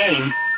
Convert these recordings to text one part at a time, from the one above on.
game.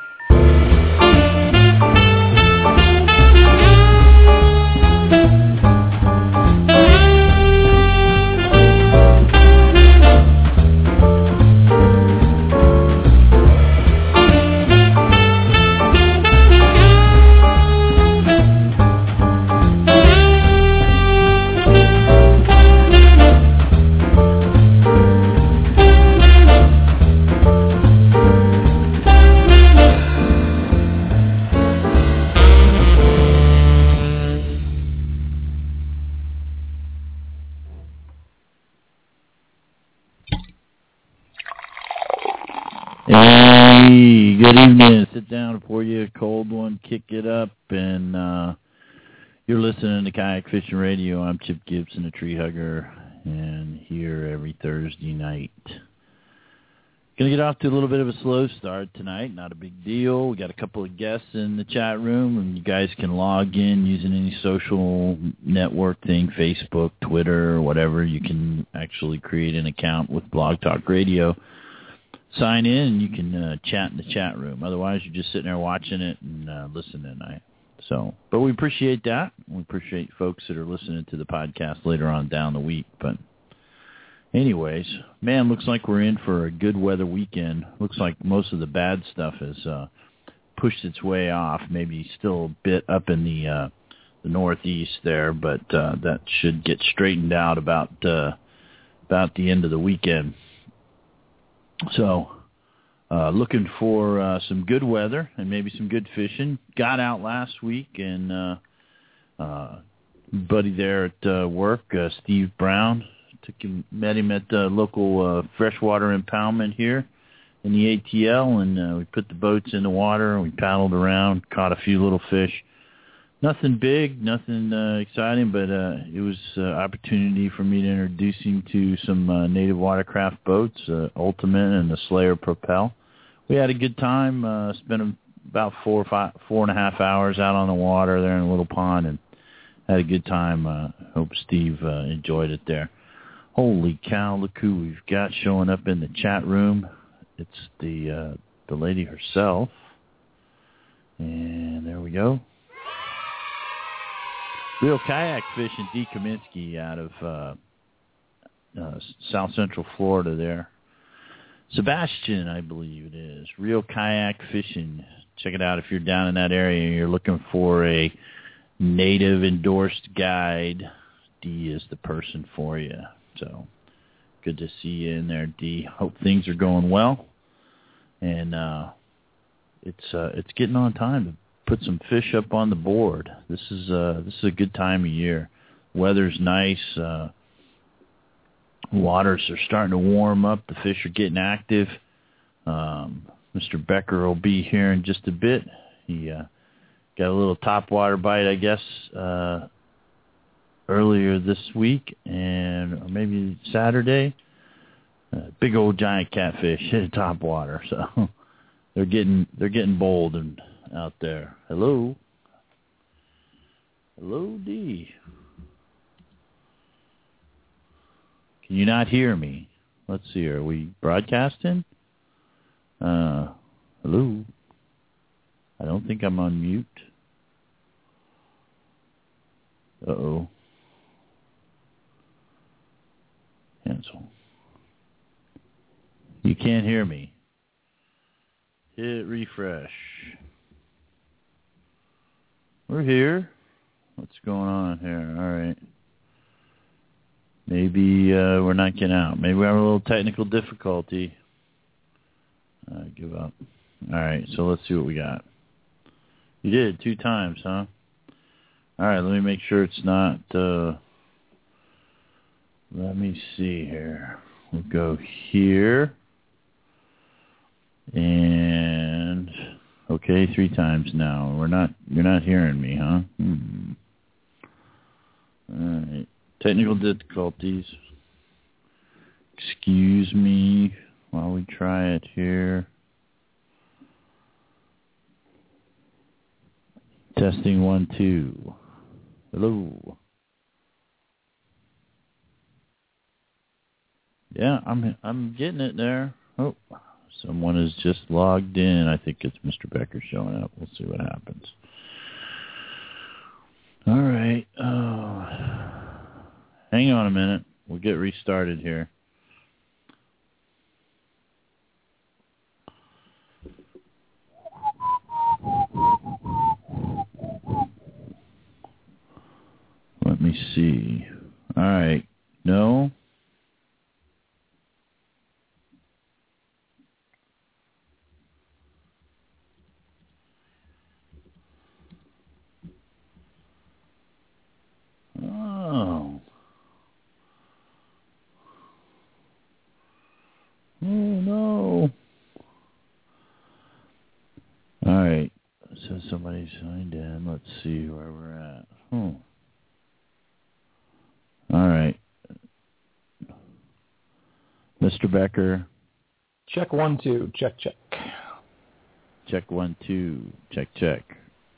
Kick it up, and uh, you're listening to Kayak Fishing Radio. I'm Chip Gibson, a tree hugger, and here every Thursday night. Gonna get off to a little bit of a slow start tonight. Not a big deal. We got a couple of guests in the chat room, and you guys can log in using any social network thing, Facebook, Twitter, whatever. You can actually create an account with Blog Talk Radio sign in and you can uh, chat in the chat room. Otherwise, you're just sitting there watching it and uh, listening. I so, but we appreciate that. We appreciate folks that are listening to the podcast later on down the week. But, anyways, man, looks like we're in for a good weather weekend. Looks like most of the bad stuff has uh, pushed its way off. Maybe still a bit up in the uh, the northeast there, but uh, that should get straightened out about uh, about the end of the weekend. So, uh, looking for uh, some good weather and maybe some good fishing. Got out last week and uh, uh, buddy there at uh, work, uh, Steve Brown, took him, met him at the local uh, freshwater impoundment here in the ATL, and uh, we put the boats in the water and we paddled around, caught a few little fish nothing big, nothing uh, exciting, but uh, it was an uh, opportunity for me to introduce him to some uh, native watercraft boats, uh, Ultimate and the Slayer Propel. We had a good time. Uh, spent about four five, four and a half hours out on the water there in a little pond, and had a good time. Uh, hope Steve uh, enjoyed it there. Holy cow! Look who we've got showing up in the chat room. It's the uh, the lady herself, and there we go. Real kayak fishing, D. Kaminski out of uh, uh, South Central Florida there. Sebastian, I believe it is. Real kayak fishing. Check it out if you're down in that area and you're looking for a native endorsed guide. D is the person for you. So good to see you in there, D. Hope things are going well. And uh it's uh it's getting on time put some fish up on the board. This is uh this is a good time of year. Weather's nice. Uh waters are starting to warm up. The fish are getting active. Um Mr. Becker will be here in just a bit. He uh got a little top water bite, I guess, uh earlier this week and or maybe Saturday. Uh, big old giant catfish hit top water, so they're getting they're getting bold and out there. Hello? Hello, D. Can you not hear me? Let's see. Are we broadcasting? Uh, hello? I don't think I'm on mute. Uh-oh. Cancel. You can't hear me. Hit refresh. We're here. What's going on here? All right. Maybe uh, we're not getting out. Maybe we have a little technical difficulty. I give up. All right, so let's see what we got. You did two times, huh? All right, let me make sure it's not. Uh, let me see here. We'll go here. And Okay, three times now. We're not. You're not hearing me, huh? Hmm. All right. Technical difficulties. Excuse me while we try it here. Testing one, two. Hello. Yeah, I'm I'm getting it there. Oh, Someone has just logged in. I think it's Mr. Becker showing up. We'll see what happens. All right. Uh, hang on a minute. We'll get restarted here. Let me see. All right. No. Oh. Oh no. All right. So somebody signed in. Let's see where we're at. Hmm. All right. Mr. Becker. Check one, two. Check, check. Check one, two. Check, check.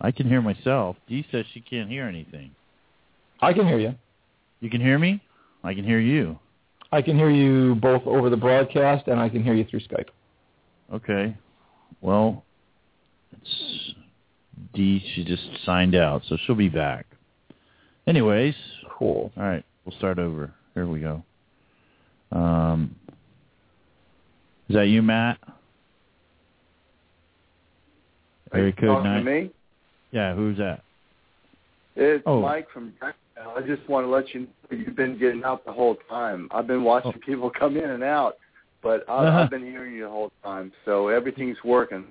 I can hear myself. Dee says she can't hear anything. I can hear you. You can hear me? I can hear you. I can hear you both over the broadcast, and I can hear you through Skype. Okay. Well, it's Dee. She just signed out, so she'll be back. Anyways. Cool. All right. We'll start over. Here we go. Um, is that you, Matt? Are you talking nine. to me? Yeah, who's that? It's Oh. Mike from Jacksonville. I just want to let you know you've been getting out the whole time. I've been watching Oh. people come in and out, but I, Uh-huh. I've been hearing you the whole time, so everything's working.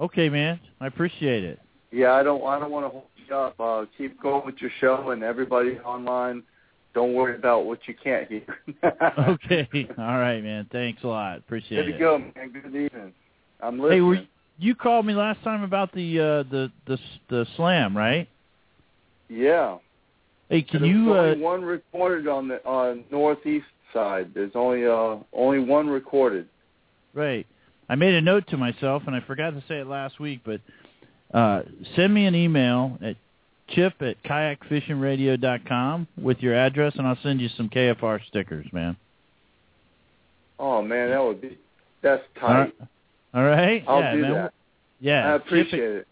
Okay, man. I appreciate it. Yeah, I don't I don't want to hold you up. Uh, keep going with your show, and everybody online, don't worry about what you can't hear. Okay. All right, man. Thanks a lot. Appreciate There you it. go, man. Good evening. I'm listening. Hey, were you, you called me last time about the uh the the the slam, right? Yeah. Hey, can There's you uh only one recorded on the on northeast side. There's only uh only one recorded. Right. I made a note to myself, and I forgot to say it last week, but uh, send me an email at chip at kayakfishingradio.com with your address, and I'll send you some KFR stickers, man. Oh man, that would be that's All right. tight. All right? I'll yeah, do man. that. Yeah. I appreciate it.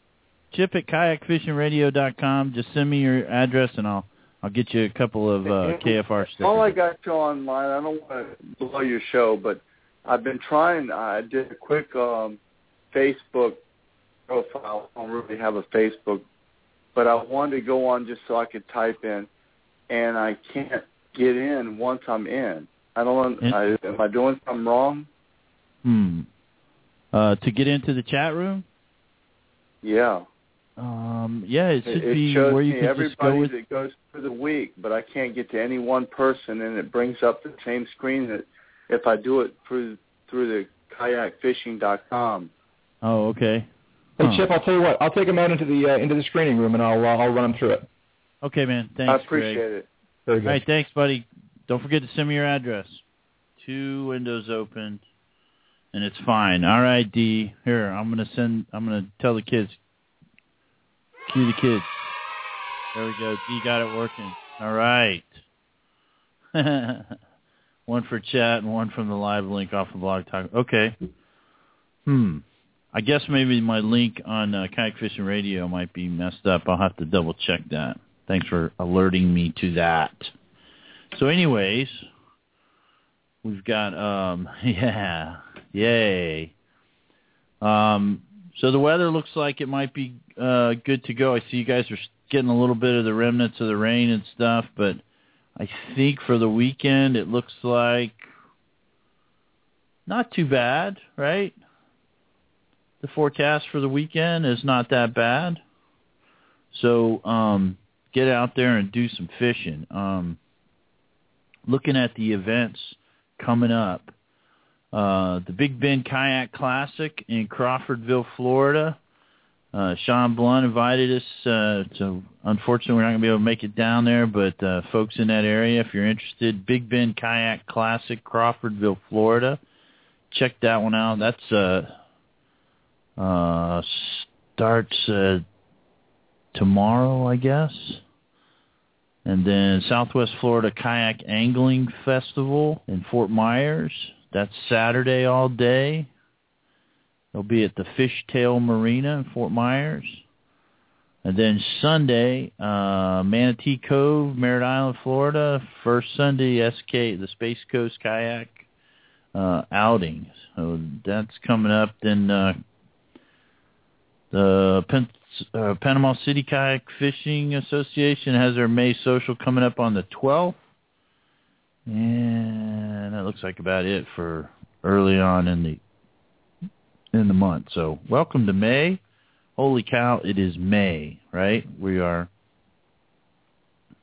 Chip at, chip at kayakfishingradio.com. Just send me your address, and I'll I'll get you a couple of uh, KFR stickers. All I got you online. I don't want to blow your show, but I've been trying. I did a quick um Facebook profile. I don't really have a Facebook, but I wanted to go on just so I could type in, and I can't get in once I'm in. I don't. In- I, am I doing something wrong? Hmm. Uh, to get into the chat room? Yeah. Um, yeah, it should it, be it where you can everybody just go with. that goes through the week, but I can't get to any one person, and it brings up the same screen that if I do it through through the kayakfishing.com. Oh, okay. Hey, Huh. Chip, I'll tell you what. I'll take them out into the uh, into the screening room, and I'll uh, I'll run them through it. Okay, man. Thanks, I appreciate Greg. it. Very good. right, thanks, buddy. Don't forget to send me your address. Two windows open, and it's fine. All right, D. Here, I'm gonna send. I'm gonna tell the kids. Cue the kids. There we go. D got it working. All right. one for chat and one from the live link off of Blog Talk. Okay. Hmm. I guess maybe my link on uh, Kayak Fishing Radio might be messed up. I'll have to double check that. Thanks for alerting me to that. So anyways, we've got um yeah, yay. Um so the weather looks like it might be uh good to go. I see you guys are getting a little bit of the remnants of the rain and stuff, but I think for the weekend it looks like not too bad, right? The forecast for the weekend is not that bad. So um get out there and do some fishing. Um looking at the events coming up. Uh, the Big Bend Kayak Classic in Crawfordville, Florida. Uh, Sean Blunt invited us. Uh, so unfortunately, we're not going to be able to make it down there, but uh, folks in that area, if you're interested, Big Bend Kayak Classic, Crawfordville, Florida. Check that one out. That's uh, uh, starts uh, tomorrow, I guess. And then Southwest Florida Kayak Angling Festival in Fort Myers. That's Saturday all day. They'll be at the Fish Tale Marina in Fort Myers. And then Sunday, uh, Manatee Cove, Merritt Island, Florida. First Sunday, SK, the Space Coast Kayak uh, outing. So that's coming up. Then uh, the Pen- uh, Panama City Kayak Fishing Association has their May social coming up on the 12th. And that looks like about it for early on in the in the month. So welcome to May. Holy cow, it is May, right? We are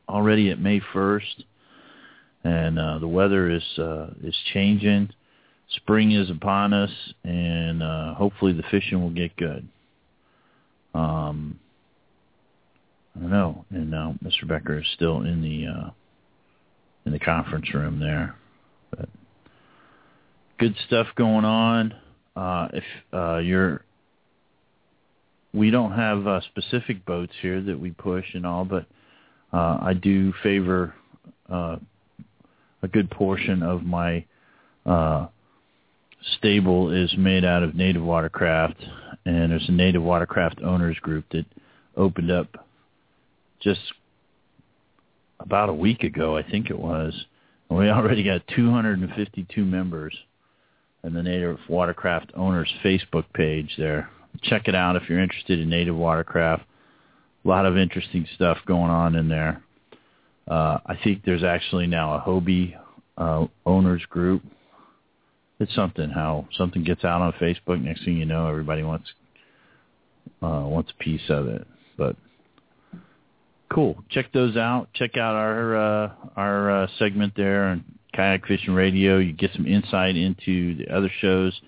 already at May 1st, and uh, the weather is uh, is changing. Spring is upon us, and uh, hopefully the fishing will get good. Um, I don't know. And now Mr. Becker is still in the uh, in the conference room there. But good stuff going on. Uh, if uh, you're, we don't have uh, specific boats here that we push and all, but uh, I do favor uh, a good portion of my uh, stable is made out of native watercraft, and there's a native watercraft owners group that opened up just about a week ago, I think it was. And we already got 252 members in the Native Watercraft Owners Facebook page there. Check it out if you're interested in native watercraft. A lot of interesting stuff going on in there. Uh, I think there's actually now a Hobie uh, owners group. It's something how something gets out on Facebook. Next thing you know, everybody wants uh, wants a piece of it. But cool. Check those out. Check out our uh, our uh, segment there on Kayak Fishing Radio. You get some insight into the other shows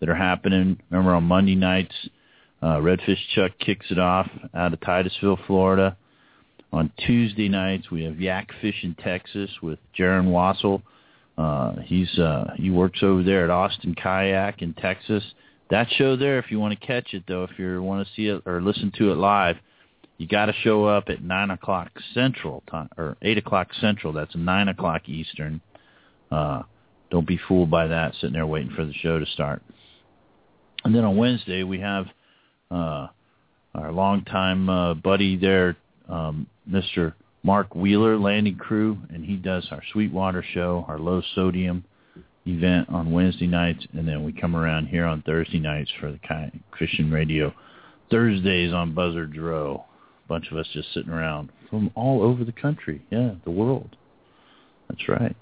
that are happening. Remember on Monday nights, uh, Redfish Chuck kicks it off out of Titusville, Florida. On Tuesday nights, we have Yak Fish in Texas with Jaron Wassel. Uh, he's uh, he works over there at Austin Kayak in Texas. That show there, if you want to catch it though, if you want to see it or listen to it live, you got to show up at nine o'clock Central time or eight o'clock Central. That's nine o'clock Eastern. Uh, don't be fooled by that sitting there waiting for the show to start. And then on Wednesday we have uh, our longtime uh, buddy there, um, Mr. Mark Wheeler, landing crew, and he does our Sweetwater show, our low sodium event on Wednesday nights, and then we come around here on Thursday nights for the fishing radio. Thursdays on Buzzards Row. A bunch of us just sitting around from all over the country. Yeah, the world. That's right.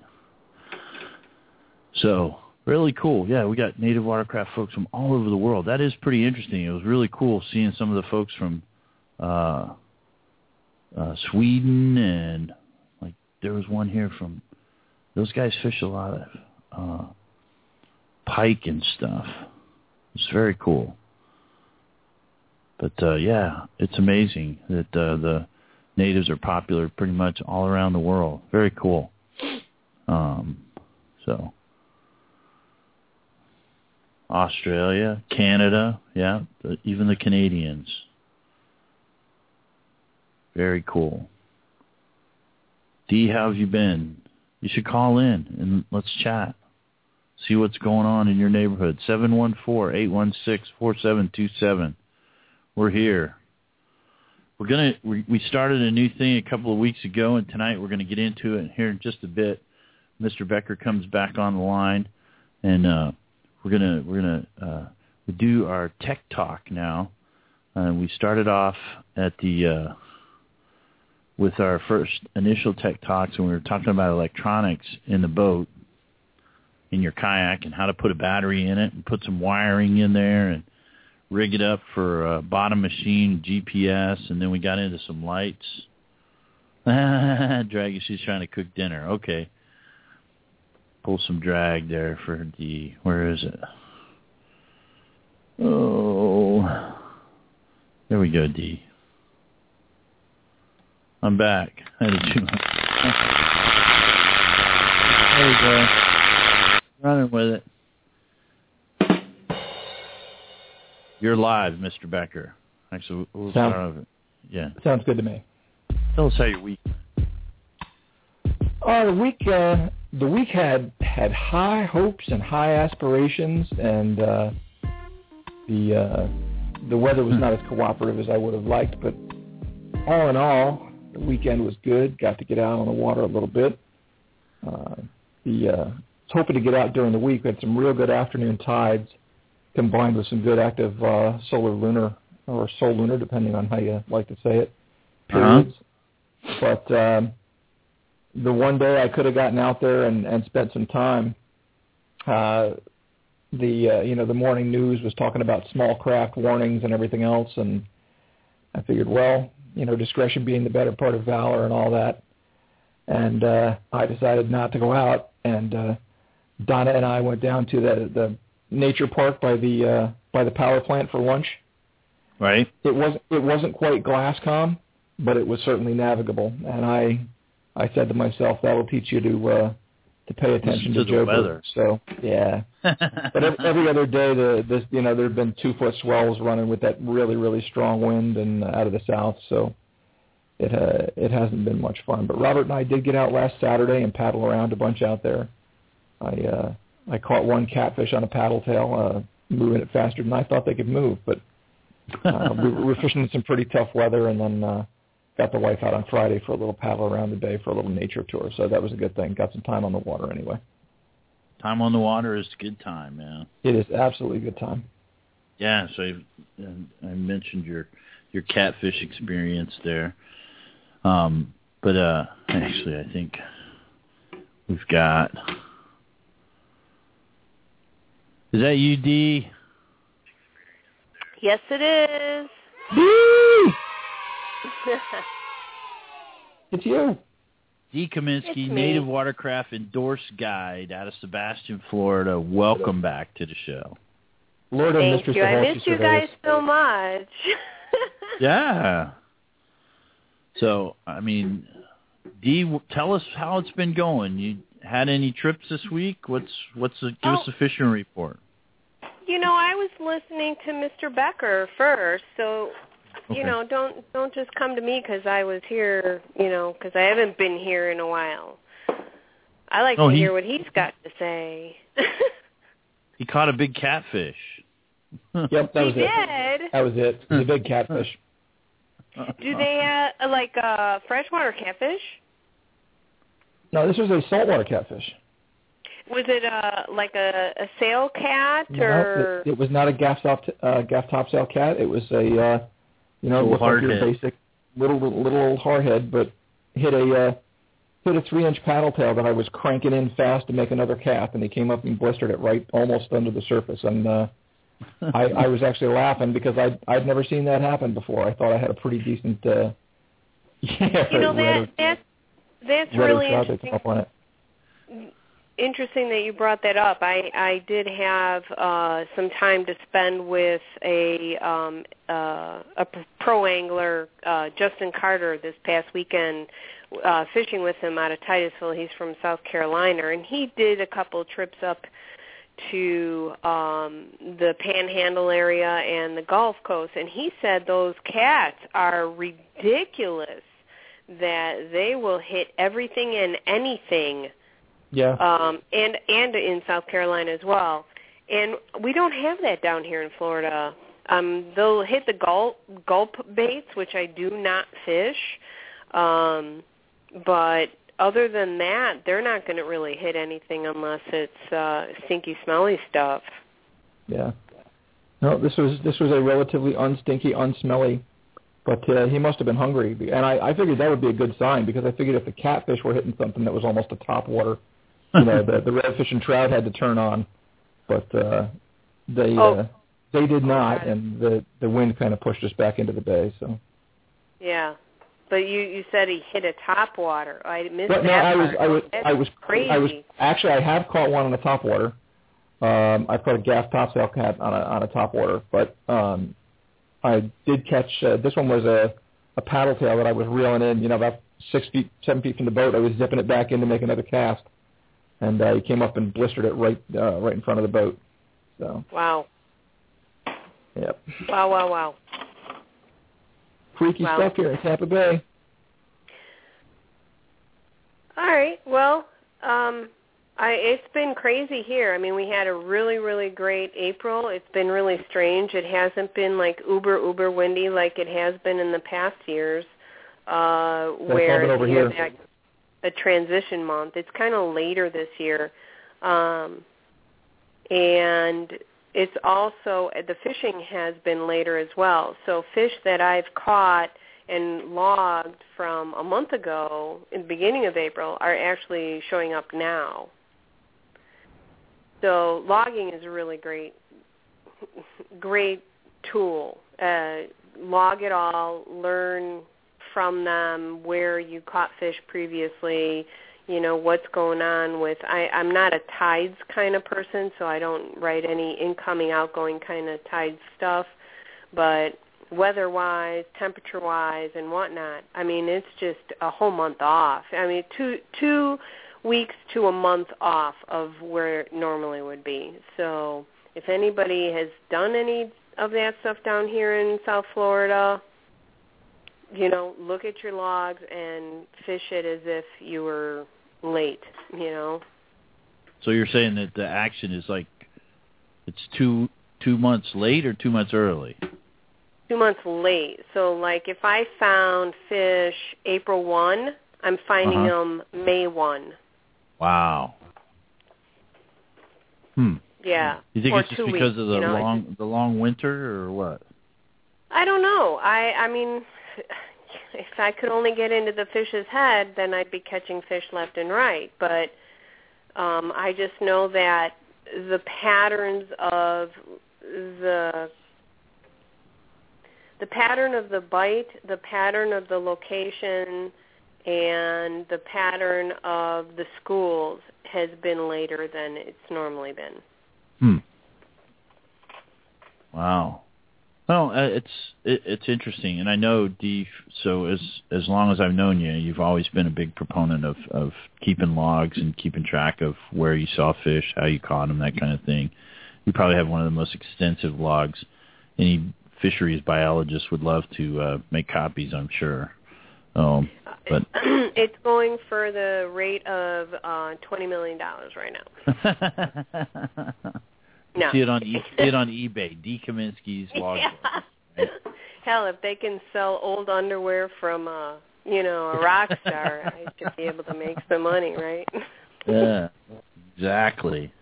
So really cool. Yeah, we got native watercraft folks from all over the world. That is pretty interesting. It was really cool seeing some of the folks from uh, uh, Sweden and like there was one here from those guys fish a lot of uh, pike and stuff. It's very cool. But uh, yeah, it's amazing that uh, the natives are popular pretty much all around the world. Very cool. Um, so Australia, Canada, yeah, the, even the Canadians. Very cool. D, how have you been? You should call in and let's chat. See what's going on in your neighborhood. Seven one four eight one six four seven two seven. We're here. We're gonna we, we started a new thing a couple of weeks ago, and tonight we're gonna get into it here in just a bit. Mr. Becker comes back on the line, and uh, we're gonna we're gonna uh, do our tech talk now. Uh, we started off at the uh, with our first initial tech talks, and we were talking about electronics in the boat, in your kayak, and how to put a battery in it, and put some wiring in there, and rig it up for a bottom machine, GPS, and then we got into some lights. Draggy, she's trying to cook dinner. Okay. Pull some drag there for the, where is it? Oh, there we go, D. I'm back. How did you? There we go. Running with it. You're live, Mr. Becker. Actually, we'll Sounds- start off. Yeah. Sounds good to me. Tell us how your week. Uh, the week uh, the week had had high hopes and high aspirations, and uh, the uh, the weather was not as cooperative as I would have liked, but all in all, the weekend was good. Got to get out on the water a little bit. Uh, the uh, was hoping to get out during the week. We had some real good afternoon tides combined with some good active uh, solar lunar or solunar, depending on how you like to say it, periods. Uh-huh. But um, the one day I could have gotten out there and, and spent some time, uh, the uh, you know the morning news was talking about small craft warnings and everything else, and I figured, well, you know, discretion being the better part of valor and all that, and uh, I decided not to go out. And uh, Donna and I went down to the the nature park by the uh, by the power plant for lunch. Right. It wasn't it wasn't quite glasscom, but it was certainly navigable, and I I said to myself, that will teach you to uh, to pay attention to, to Joe. weather. So yeah, but every, every other day, the this you know there've been two foot swells running with that really really strong wind and uh, out of the south, so it uh, it hasn't been much fun. But Robert and I did get out last Saturday and paddle around a bunch out there. I uh, I caught one catfish on a paddle tail, uh, moving it faster than I thought they could move, but uh, we were fishing in some pretty tough weather, and then. Uh, got the wife out on Friday for a little paddle around the bay for a little nature tour. So that was a good thing. Got some time on the water anyway. Time on the water is good time, man. It is absolutely good time. Yeah, so I, I mentioned your your catfish experience there. Um, but uh actually I think we've got Is that you, D? Yes, it is. it's you. D. Kaminski, Native Watercraft Endorsed Guide out of Sebastian, Florida. Welcome back to the show. Lord and Thank Mistress you. of I Horse missed you Surveyors. guys so much. Yeah. So, I mean, D, w- tell us how it's been going. You had any trips this week? What's what's the, give us Oh. a fishing report. You know, I was listening to Mr. Becker first, so Okay. you know, don't don't just come to me because I was here. You know, because I haven't been here in a while. I like Oh, to he- hear what he's got to say. He caught a big catfish. Yep, that he was it. did. That was it. It was a big catfish. Do they have like uh, freshwater catfish? No, this was a saltwater catfish. Was it uh like a, a sail cat No, or? it, it was not a gaff top uh, gaff topsail cat. It was a uh, you know Little looked like your hardhead. basic little little, little old hardhead, but hit a uh, hit a three inch paddle tail that I was cranking in fast to make another cast, and he came up and blistered it right almost under the surface, and uh, I, I was actually laughing because I'd I'd never seen that happen before. I thought I had a pretty decent uh, yeah you know red that that's that's really interesting. up on it. Interesting that you brought that up. I I did have uh some time to spend with a um uh a pro angler uh Justin Carter this past weekend uh fishing with him out of Titusville. He's from South Carolina and he did a couple trips up to um the panhandle area and the Gulf Coast and he said those cats are ridiculous that they will hit everything and anything Yeah. um, and and in South Carolina as well. And we don't have that down here in Florida. Um, they'll hit the gulp gulp baits, which I do not fish. Um, but other than that, they're not going to really hit anything unless it's uh, stinky, smelly stuff. Yeah. No, this was this was a relatively unstinky, unsmelly, but uh, he must have been hungry, and I, I figured that would be a good sign because I figured if the catfish were hitting something that was almost a top water, you know, the the redfish and trout had to turn on, but uh, they Oh. uh, they did not, and the the wind kind of pushed us back into the bay. So, Yeah. But you you said he hit a top water. I missed but no, that I was. I was That's I was crazy. I was actually I have caught one on a top water. Um, I caught a gaff topsail cat on a on a top water, but um, I did catch uh, this one was a a paddle tail that I was reeling in, you know, about six feet, seven feet from the boat. I was zipping it back in to make another cast, and uh, he came up and blistered it right uh, right in front of the boat. So, wow. yep, Wow, wow, wow. freaky Wow. stuff here in Tampa Bay. All right. Well, um, I it's been crazy here. I mean, we had a really really great April. It's been really strange. It hasn't been like uber uber windy like it has been in the past years, uh, where over here. that, a transition month. It's kind of later this year, um, and it's also the fishing has been later as well. So fish that I've caught and logged from a month ago in the beginning of April are actually showing up now. So logging is a really great great tool. Uh, log it all, learn from them where you caught fish previously, you know, what's going on with I, I'm not a tides kind of person, so I don't write any incoming, outgoing kind of tide stuff. But weather wise, temperature wise and whatnot, I mean it's just a whole month off. I mean two two weeks to a month off of where it normally would be. So if anybody has done any of that stuff down here in South Florida, you know, look at your logs and fish it as if you were late, you know. So you're saying that the action is like it's two two months late or two months early? Two months late. So like if I found fish April 1, I'm finding Uh-huh. them May 1. Wow. Hmm. Yeah. You think or it's just because weeks, of the you know? long the long winter or what? I don't know. I I mean, if I could only get into the fish's head, then I'd be catching fish left and right. But um, I just know that the patterns of the the pattern of the bite, the pattern of the location, and the pattern of the schools has been later than it's normally been. Hmm. Wow. Well, uh, it's it, it's interesting, and I know Dee. So as as long as I've known you, you've always been a big proponent of of keeping logs and keeping track of where you saw fish, how you caught them, that kind of thing. You probably have one of the most extensive logs. Any fisheries biologist would love to uh, make copies, I'm sure. Um, but it's going for the rate of uh, twenty million dollars right now. No. see it on e- see it on eBay. D. Kaminski's log. Yeah. book. Hell, if they can sell old underwear from uh you know a rock star, I should be able to make some money, right? yeah, exactly.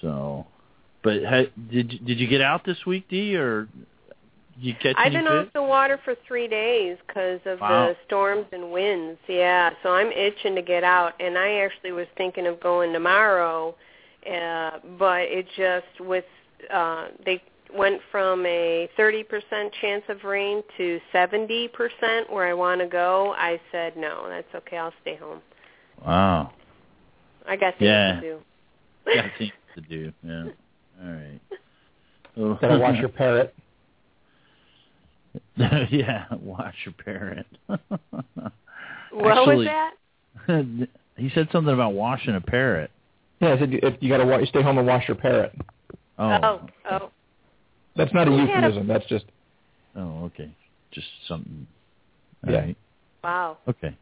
So, but ha- did you- did you get out this week, D, or you catch I've been off the water for three days because of Wow. the storms and winds. Yeah, so I'm itching to get out, and I actually was thinking of going tomorrow, uh, but it just with uh, they went from a 30% chance of rain to 70% where I want to go. I said no, that's okay. I'll stay home. Wow, I got things Yeah. to do. got things to do. Yeah. All right. Oh. Gotta watch your parrot. yeah, watch your parrot. what was that? he said something about washing a parrot. Yeah, I said you, if you gotta wa- stay home and wash your parrot. Oh. oh, oh. That's not a We had a- euphemism. That's just Oh, okay. Just something. All Yeah. right. Wow. Okay.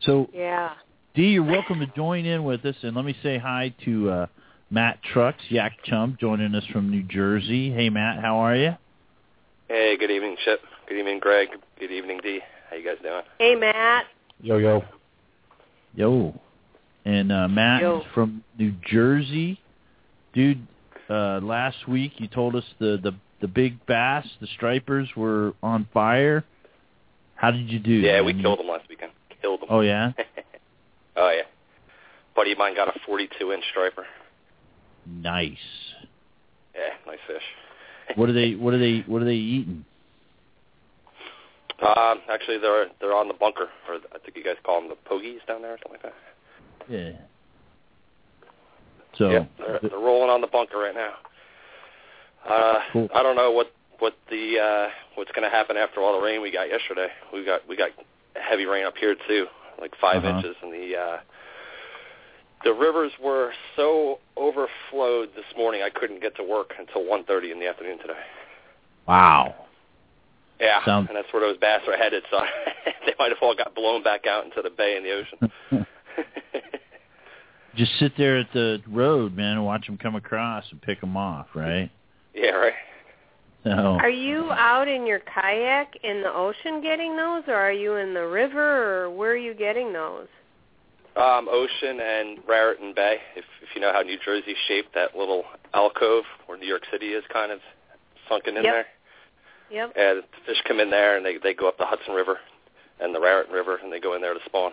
So Yeah. Dee, you're welcome to join in with us, and let me say hi to uh, Matt Trucks, Yak Chump, joining us from New Jersey. Hey, Matt, how are you? Hey, good evening, Chip. Good evening, Greg. Good evening, Dee. How you guys doing? Hey, Matt. yo yo. Yo. And uh, Matt Yo. from New Jersey. Dude, uh, last week you told us the, the, the big bass, the stripers, were on fire. How did you do? Yeah, we man? killed them last weekend. Killed them. Oh, yeah? oh yeah. Buddy of mine got a 42 inch striper. Nice. Yeah, nice fish. What are they? What are they? What are they eating? Um, actually, they're they're on the bunker, or I think you guys call them the pogies down there, or something like that. Yeah. So yeah, they're, they're rolling on the bunker right now. Uh, Cool. I don't know what what the uh, what's going to happen after all the rain we got yesterday. We got we got heavy rain up here too, like 5 Uh-huh. inches, and the uh, the rivers were so overflowed this morning. I couldn't get to work until 1:30 in the afternoon today. wow. Yeah, Sounds- and that's where those bass are headed. So they might have all got blown back out into the bay and the ocean. Did just sit there at the road, man, and watch them come across and pick them off, right? Yeah, right. So Are you out in your kayak in the ocean getting those, or are you in the river, or where are you getting those? Um, Ocean and Raritan Bay. If if you know how New Jersey's shaped, that little alcove where New York City is kind of sunken in Yep. there. Yep. And the fish come in there and they they go up the Hudson River and the Raritan River and they go in there to spawn.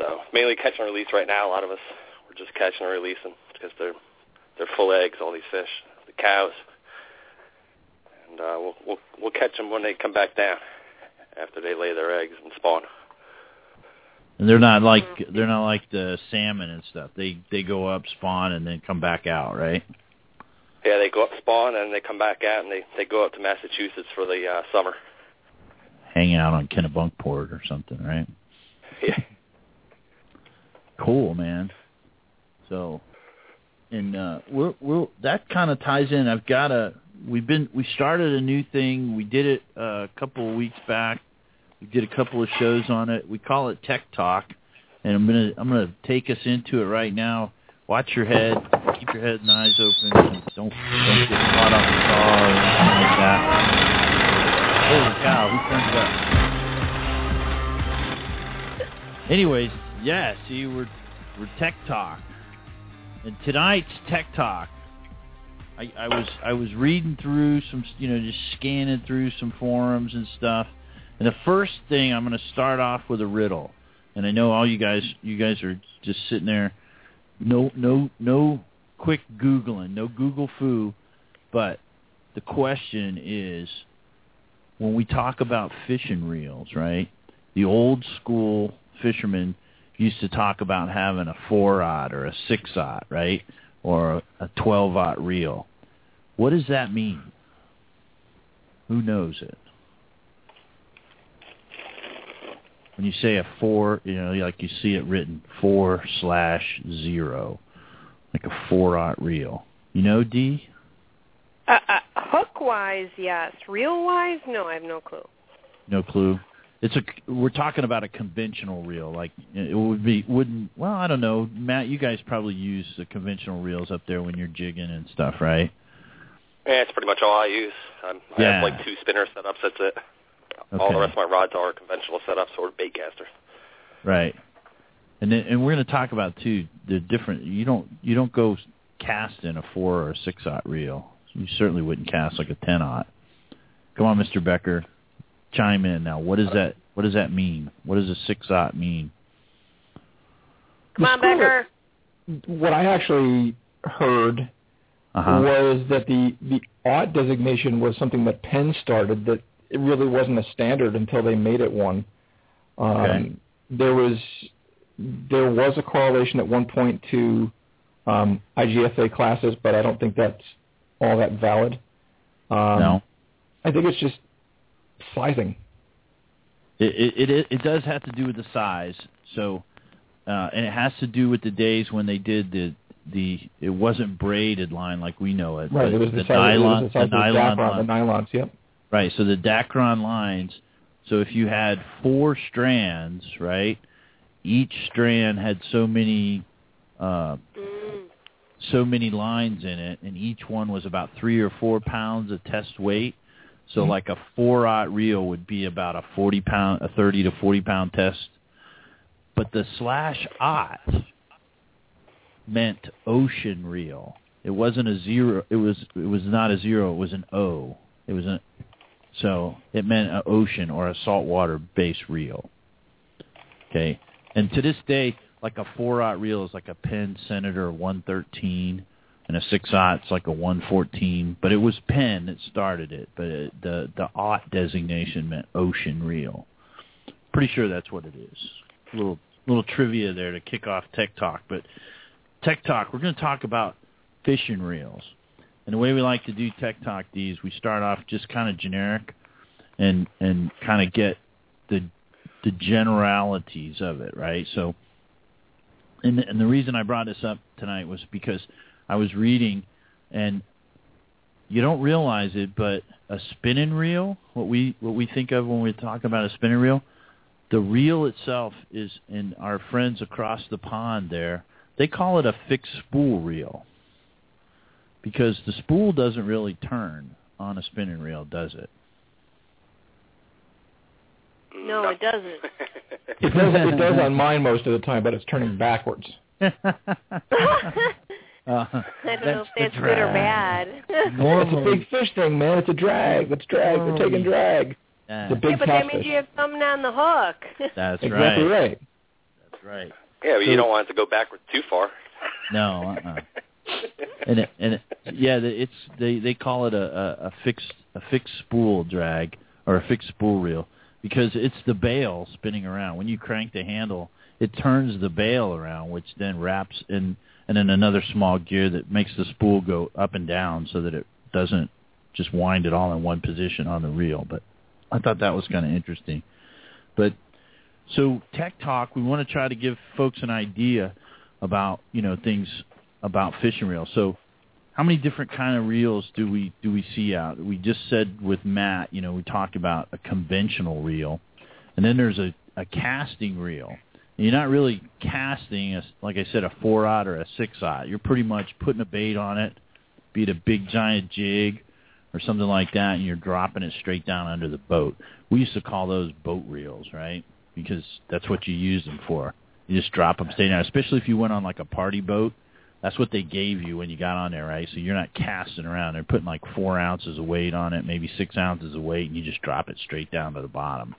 So mainly catch and release right now. A lot of us we're just catching and releasing because they're they're full eggs. All these fish, the cows, and uh, we'll we'll we'll catch them when they come back down after they lay their eggs and spawn. and they're not like they're not like the salmon and stuff. They they go up, spawn, and then come back out, right? Yeah, they go up spawn and they come back out and they they go up to Massachusetts for the uh, summer. Hang out on Kennebunkport or something, right? Yeah. Cool, man. So, and uh, we're, we're that kind of ties in. I've got a. We've been we started a new thing. We did it uh, a couple of weeks back. We did a couple of shows on it. We call it Tech Talk, and I'm gonna I'm gonna take us into it right now. Watch your head. Keep your head and eyes open. And don't don't get caught off the saw or anything like that. Holy cow! Who turned it up? Anyways, yeah. See, we're we're Tech Talk, and tonight's Tech Talk. I, I was I was reading through some, you know, just scanning through some forums and stuff. And the first thing I'm going to start off with a riddle. And I know all you guys you guys are just sitting there no no no quick googling, no Google foo, but the question is when we talk about fishing reels, right? The old school fishermen used to talk about having a four aught or a six aught, right? Or a twelve aught reel. What does that mean? Who knows it? When you say a four, you know, like you see it written four slash zero, like a four aught reel. You know, D? Uh, uh, hook wise, yes. Reel wise, no, I have no clue. No clue. It's a. We're talking about a conventional reel. Like it would be. Wouldn't. Well, I don't know, Matt. You guys probably use the conventional reels up there when you're jigging and stuff, right? Yeah, it's pretty much all I use. I'm, I Yeah. have like two spinner setups. That's it. All the rest of my rods are conventional setups or bait casters. Right. And then, and we're going to talk about too the different. You don't you don't go cast in a four or a six aught reel. You certainly wouldn't cast like a ten aught. Come on, Mr. Becker, chime in now. What does that What does that mean? What does a six aught mean? Come on, Becker. What I actually heard Uh huh. was that the the aught designation was something that Penn started that it really wasn't a standard until they made it one. Um, Okay. There was there was a correlation at one point to um, IGFA classes, but I don't think that's all that valid. Um, no. I think it's just sizing. It, it it it does have to do with the size. So, uh, and it has to do with the days when they did the the it wasn't braided line like we know it. Right. It was the the size, nylon was the the nylon Dacron, the nylons. Yep. Right. So the Dacron lines. So if you had four strands, right, each strand had so many, uh, Mm. so many lines in it, and each one was about three or four pounds of test weight. So Mhm. like a four aught reel would be about a forty pound, a thirty to forty pound test. But the slash aught meant ocean reel. It wasn't a zero. It was it was not a zero. It was an O. It was a so it meant an ocean or a saltwater base reel. Okay, and to this day, like a four aught reel is like a Penn Senator 113, and a six aught's like a 114. But it was Penn that started it. But it, the the aught designation meant ocean reel. Pretty sure that's what it is. Little little trivia there to kick off Tech Talk. But Tech Talk, we're going to talk about fishing reels. And the way we like to do Tech Talk these, we start off just kind of generic and and kind of get the the generalities of it, right? So and and the reason I brought this up tonight was because I was reading and you don't realize it, but a spinning reel, what we what we think of when we talk about a spinning reel, the reel itself is, and our friends across the pond there, they call it a fixed spool reel because the spool doesn't really turn on a spinning reel, does it? No, it doesn't. It does, it does on mine most of the time, but it's turning backwards. uh, I don't know if that's good or bad. It's a big fish thing, man. It's a drag. It's drag. We're taking drag. Yeah, It's a big yeah, but that catfish. means you have something on the hook. that's exactly right. right. That's right. Yeah, but you don't want it to go backward too far. No, uh-uh. and it, and it, yeah, it's they they call it a, a a fixed a fixed spool drag or a fixed spool reel because it's the bail spinning around. When you crank the handle, it turns the bail around, which then wraps in and in another small gear that makes the spool go up and down so that it doesn't just wind it all in one position on the reel. But I thought that was kind of interesting. But so Tech Talk, we want to try to give folks an idea about you know things about fishing reels. So how many different kind of reels do we do we see out? We just said with Matt, you know, we talked about a conventional reel, and then there's a a casting reel. And you're not really casting, a, like I said, a four aught or a six aught. You're pretty much putting a bait on it, be it a big giant jig or something like that, and you're dropping it straight down under the boat. We used to call those boat reels, right? Because that's what you use them for. You just drop them straight down, especially if you went on like a party boat. That's what they gave you when you got on there, right? So you're not casting around. They're putting like four ounces of weight on it, maybe six ounces of weight, and you just drop it straight down to the bottom.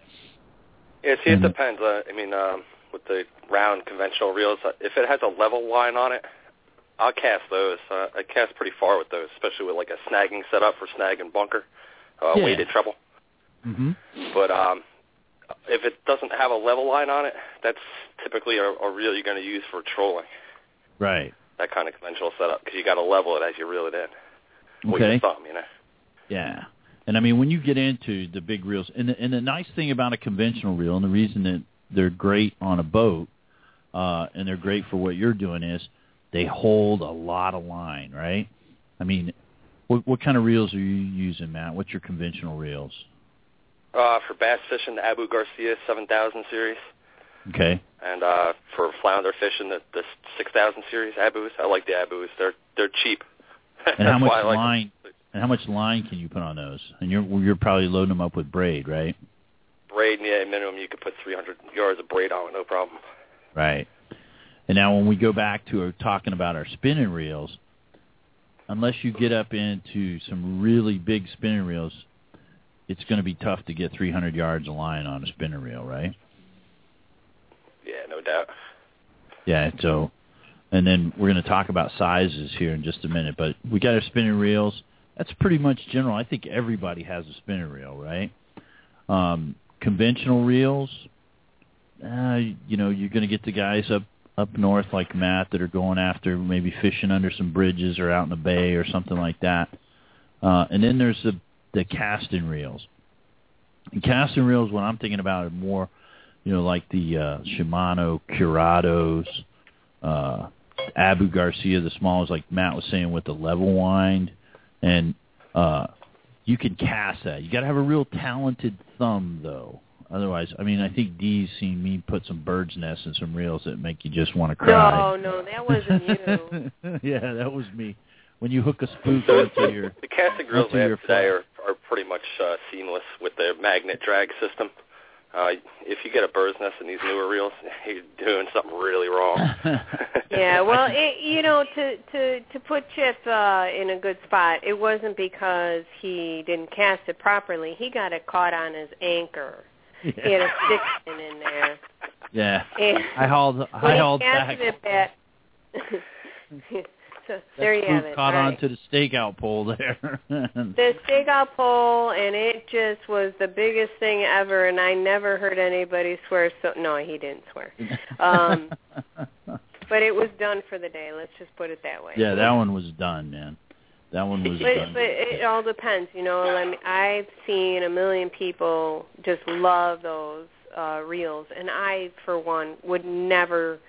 Yeah, see, it Mhm. depends. Uh, I mean, um, with the round conventional reels, uh, if it has a level line on it, I'll cast those. Uh, I cast pretty far with those, especially with like a snagging setup for snag and bunker, uh, Yeah. weighted treble. Mm-hmm. But um, if it doesn't have a level line on it, that's typically a, a reel you're going to use for trolling. Right. That kind of conventional setup because you got to level it as you reel it in. With Okay. your thumb, you know. Yeah. And I mean, when you get into the big reels, and the, and the nice thing about a conventional reel, and the reason that they're great on a boat, uh, and they're great for what you're doing is they hold a lot of line, right? I mean, what, what kind of reels are you using, Matt? What's your conventional reels? Uh, for bass fishing, the Abu Garcia 7000 series, Okay. and uh, for flounder fishing, the, the 6000 series Abus. I like the Abus. They're they're cheap. And how much why I like them. line? And how much line can you put on those? And you're you're probably loading them up with braid, right? Braid, yeah, minimum you could put 300 yards of braid on it, no problem. Right. And now when we go back to talking about our spinning reels, unless you get up into some really big spinning reels, it's going to be tough to get 300 yards of line on a spinning reel, right? Yeah, no doubt. Yeah. So, and then we're going to talk about sizes here in just a minute, but we got our spinning reels. That's pretty much general. I think everybody has a spinning reel, right? Um, conventional reels, uh, you know, you're going to get the guys up up north like Matt that are going after maybe fishing under some bridges or out in the bay or something like that. Uh, and then there's the the casting reels. And casting reels, what I'm thinking about are more, you know, like the uh, Shimano Curados, uh, Abu Garcia, the smallest, like Matt was saying with the level wind, and uh, you can cast that. You got to have a real talented thumb, though. Otherwise, I mean, I think Dee's seen me put some bird's nests and some reels that make you just want to cry. No, no, that wasn't you. yeah, that was me. When you hook a spook onto your The casting grills Onto they your have today are, are pretty much uh, seamless with their magnet drag system. Uh, if you get a bird's nest in these newer reels, you're doing something really wrong. Yeah, well, it, you know, to to to put Chip uh, in a good spot, it wasn't because he didn't cast it properly. He got it caught on his anchor. He had a stick in there. yeah, And I hauled I he hauled back. it back. so there you have it. Caught All right. onto the stakeout pole there. the stakeout pole, and it just was the biggest thing ever. And I never heard anybody swear. So no, he didn't swear. Um, but it was done for the day. Let's just put it that way. yeah, that one was done, man. That one was But, done. but it all depends, you know. I mean, I've seen a million people just love those uh, reels, and I, for one, would never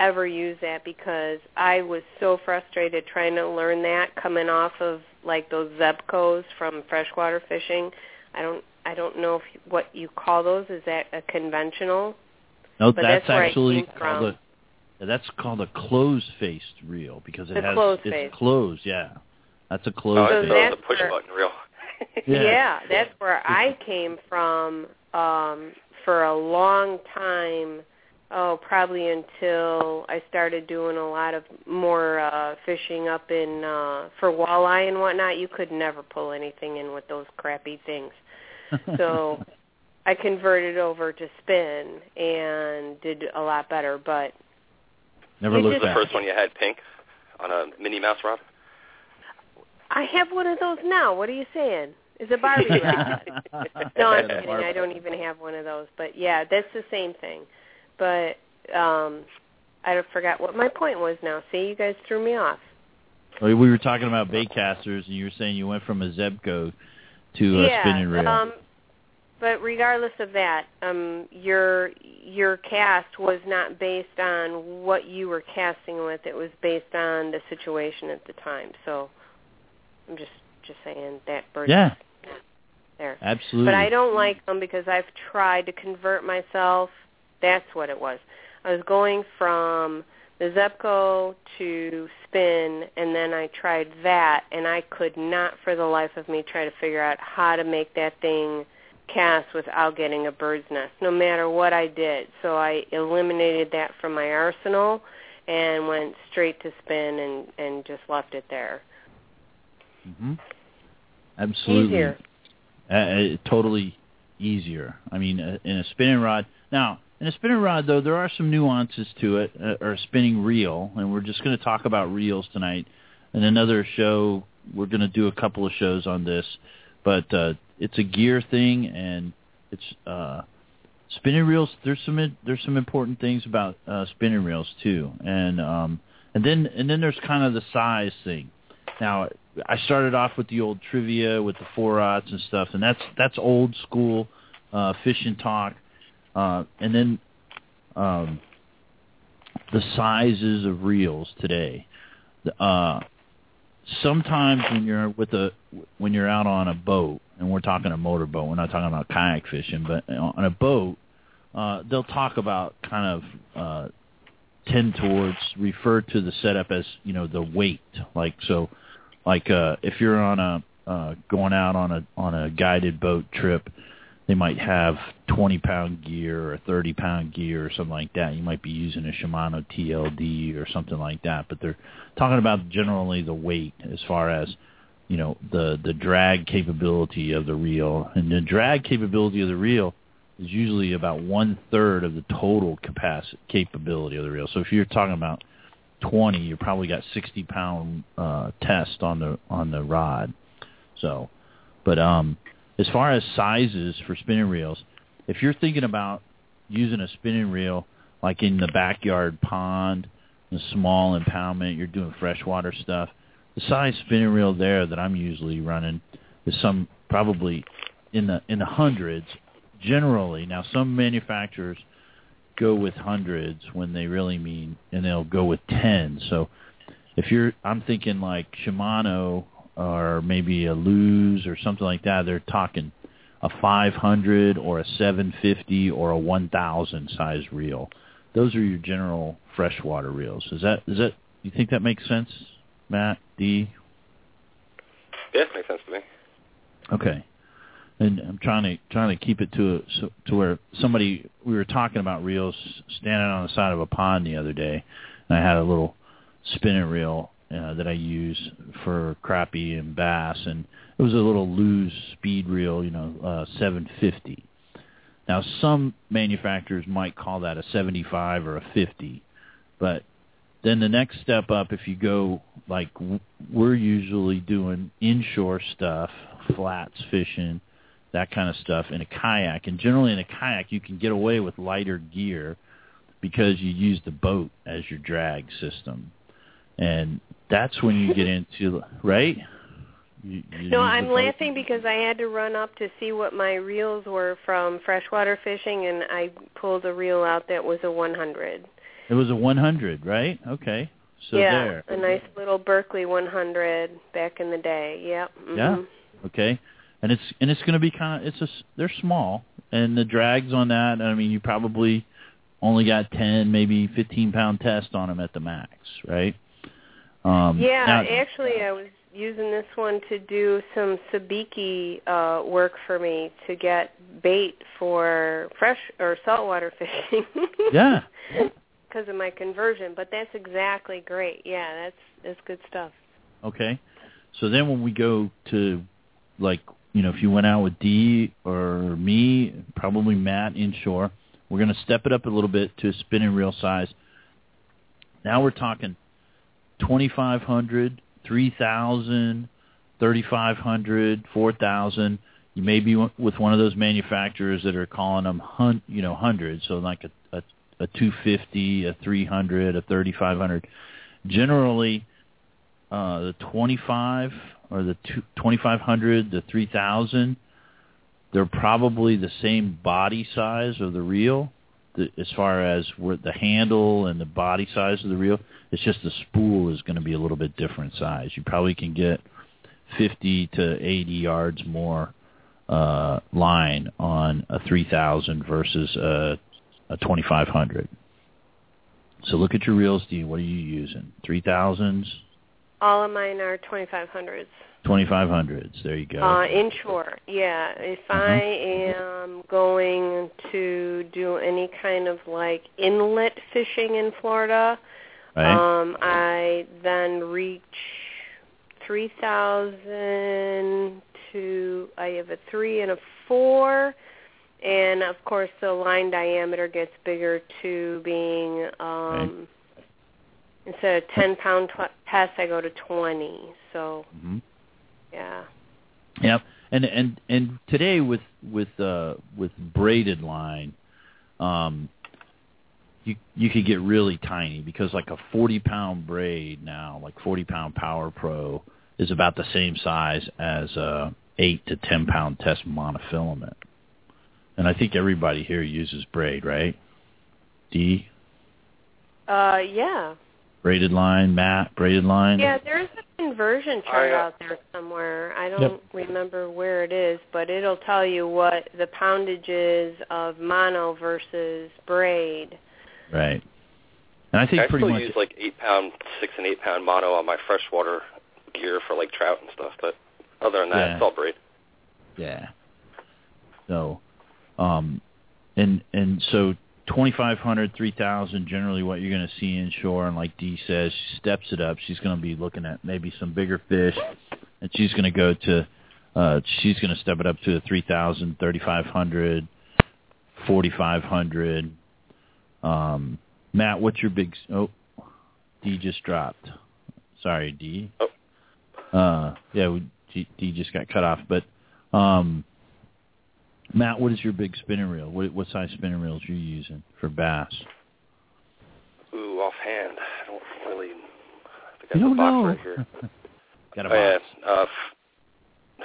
ever use that because I was so frustrated trying to learn that coming off of like those Zebcos from freshwater fishing. I don't I don't know if what you call those. Is that a conventional? No, But that's, that's actually called a that's called a closed-faced reel because it A has closed-faced. it's closed. Yeah, that's a closed. Oh, closed. So thought face. it was that's a push where- button reel. Yeah. yeah, that's where I came from um for a long time. Oh, probably until I started doing a lot of more uh fishing up in uh for walleye and whatnot. You could never pull anything in with those crappy things. So I converted over to spin and did a lot better, but Never you looked just- the first one you had pink on a Minnie Mouse rod. I have one of those now. What are you saying? It's a Barbie rod. No, I'm kidding. I don't even have one of those. But yeah, that's the same thing. But um I forgot what my point was now. See, you guys threw me off. We were talking about bait casters, and you were saying you went from a Zebco to a yeah. spinning reel. Um but regardless of that, um your your cast was not based on what you were casting with. It was based on the situation at the time. So I'm just just saying that bird yeah, there. absolutely. But I don't like them because I've tried to convert myself. That's what it was. I was going from the Zebco to spin, and then I tried that, and I could not for the life of me try to figure out how to make that thing cast without getting a bird's nest, no matter what I did. So I eliminated that from my arsenal and went straight to spin and and just left it there. hmm Absolutely. Easier. Uh, uh, totally easier. I mean, uh, in a spinning rod. Now, in a spinning rod, though, there are some nuances to it, uh, or a spinning reel, and we're just going to talk about reels tonight. In another show, we're going to do a couple of shows on this, but uh, it's a gear thing, and it's uh, spinning reels. There's some there's some important things about uh, spinning reels too, and um, and then and then there's kind of the size thing. Now, I started off with the old trivia with the four aughts and stuff, and that's that's old school uh, fishing talk. Uh, and then um, the sizes of reels today. Uh, sometimes when you're with a when you're out on a boat, and we're talking a motorboat, we're not talking about kayak fishing, but on a boat, uh, they'll talk about kind of uh, tend towards refer to the setup as you know the weight, like so like uh if you're on a uh going out on a on a guided boat trip they might have 20 pound gear or 30 pound gear or something like that. You might be using a Shimano TLD or something like that but they're talking about generally the weight as far as you know the the drag capability of the reel. And the drag capability of the reel is usually about one third of the total capacity capability of the reel. So if you're talking about 20, you probably got 60 pound uh, test on the on the rod. So, but um, as far as sizes for spinning reels, if you're thinking about using a spinning reel like in the backyard pond, a small impoundment, you're doing freshwater stuff. The size spinning reel there that I'm usually running is some probably in the in the hundreds generally. Now some manufacturers go with hundreds when they really mean, and they'll go with tens. So if you're, I'm thinking like Shimano or maybe a Lew's or something like that. They're talking a 500 or a 750 or a 1000 size reel. Those are your general freshwater reels. Is that is that you think that makes sense, Matt D? Yeah, makes sense to me. Okay. And I'm trying to trying to keep it to a, so, to where somebody we were talking about reels standing on the side of a pond the other day, and I had a little spinning reel uh, that I use for crappie and bass, and it was a little Lew's speed reel, you know, uh, 750. Now some manufacturers might call that a 75 or a 50, but then the next step up, if you go like we're usually doing inshore stuff, flats fishing that kind of stuff in a kayak. And generally in a kayak, you can get away with lighter gear because you use the boat as your drag system. And that's when you get into, right? You, you No, I'm laughing because I had to run up to see what my reels were from freshwater fishing, and I pulled a reel out that was a 100. It was a 100, right? Okay. So yeah, there. a nice little Berkley 100 back in the day. Yep. mhm. Yeah. Okay. and it's and it's going to be kind of it's a they're small, and the drags on that. I mean, you probably only got ten, maybe fifteen pound test on them at the max, right? Um, Yeah, now- actually, I was using this one to do some sabiki uh, work for me to get bait for fresh or saltwater fishing. Yeah. Because of my conversion, but that's exactly great. Yeah, that's that's good stuff. Okay. So then when we go to like, you know, if you went out with Dee or me, probably Matt inshore, we're going to step it up a little bit to a spinning reel size. Now we're talking 2500, 3000, 3500, 4000. You may be with one of those manufacturers that are calling them hun- you know, hundreds, so like a, a a 250, a 300, a 3500. Generally uh, the 25 or the two, 2500, the 3000, they're probably the same body size of the reel the, as far as where the handle and the body size of the reel. It's just the spool is going to be a little bit different size. You probably can get 50 to 80 yards more uh, line on a 3000 versus a, a 2500. So look at your reels, D. What are you using? 3000s? All of mine are 2500s. 2500s. There you go. Uh, inshore, yeah. If I am going to do any kind of like inlet fishing in Florida, right? um, I then reach 3,000 to, I have a 3 and a 4. And of course, the line diameter gets bigger to being um, instead of 10 pound tw- test, I go to 20. So hmm yeah. Yep. And and and today with with uh with braided line, um, you you could get really tiny because like a 40 pound braid now, like 40 pound Power Pro, is about the same size as a eight to 10 pound test monofilament. And I think everybody here uses braid, right? D Uh, yeah. Braided line, Matt braided line. Yeah, there's a conversion chart I, uh, out there somewhere. I don't remember where it is, but it'll tell you what the poundage is of mono versus braid. Right. And I think I pretty still much use like eight pound, six and eight pound mono on my freshwater gear for like trout and stuff. But other than that, Yeah. it's all braid. Yeah. So, um, and and so twenty five hundred, three thousand, generally what you're going to see inshore, and like Dee says, she steps it up. She's going to be looking at maybe some bigger fish, and she's going to go to, uh, she's going to step it up to a three thousand, thirty five hundred, forty five hundred. Um, Matt, what's your big? Oh, D just dropped. Sorry, D. Oh. Uh, yeah, we, D, D just got cut off, but. Um, Matt, what is your big spinning reel? What, what size spinning reels are you using for bass? Ooh, offhand, I don't really. I think I have a box know. right here. Got a Oh yeah. Uh,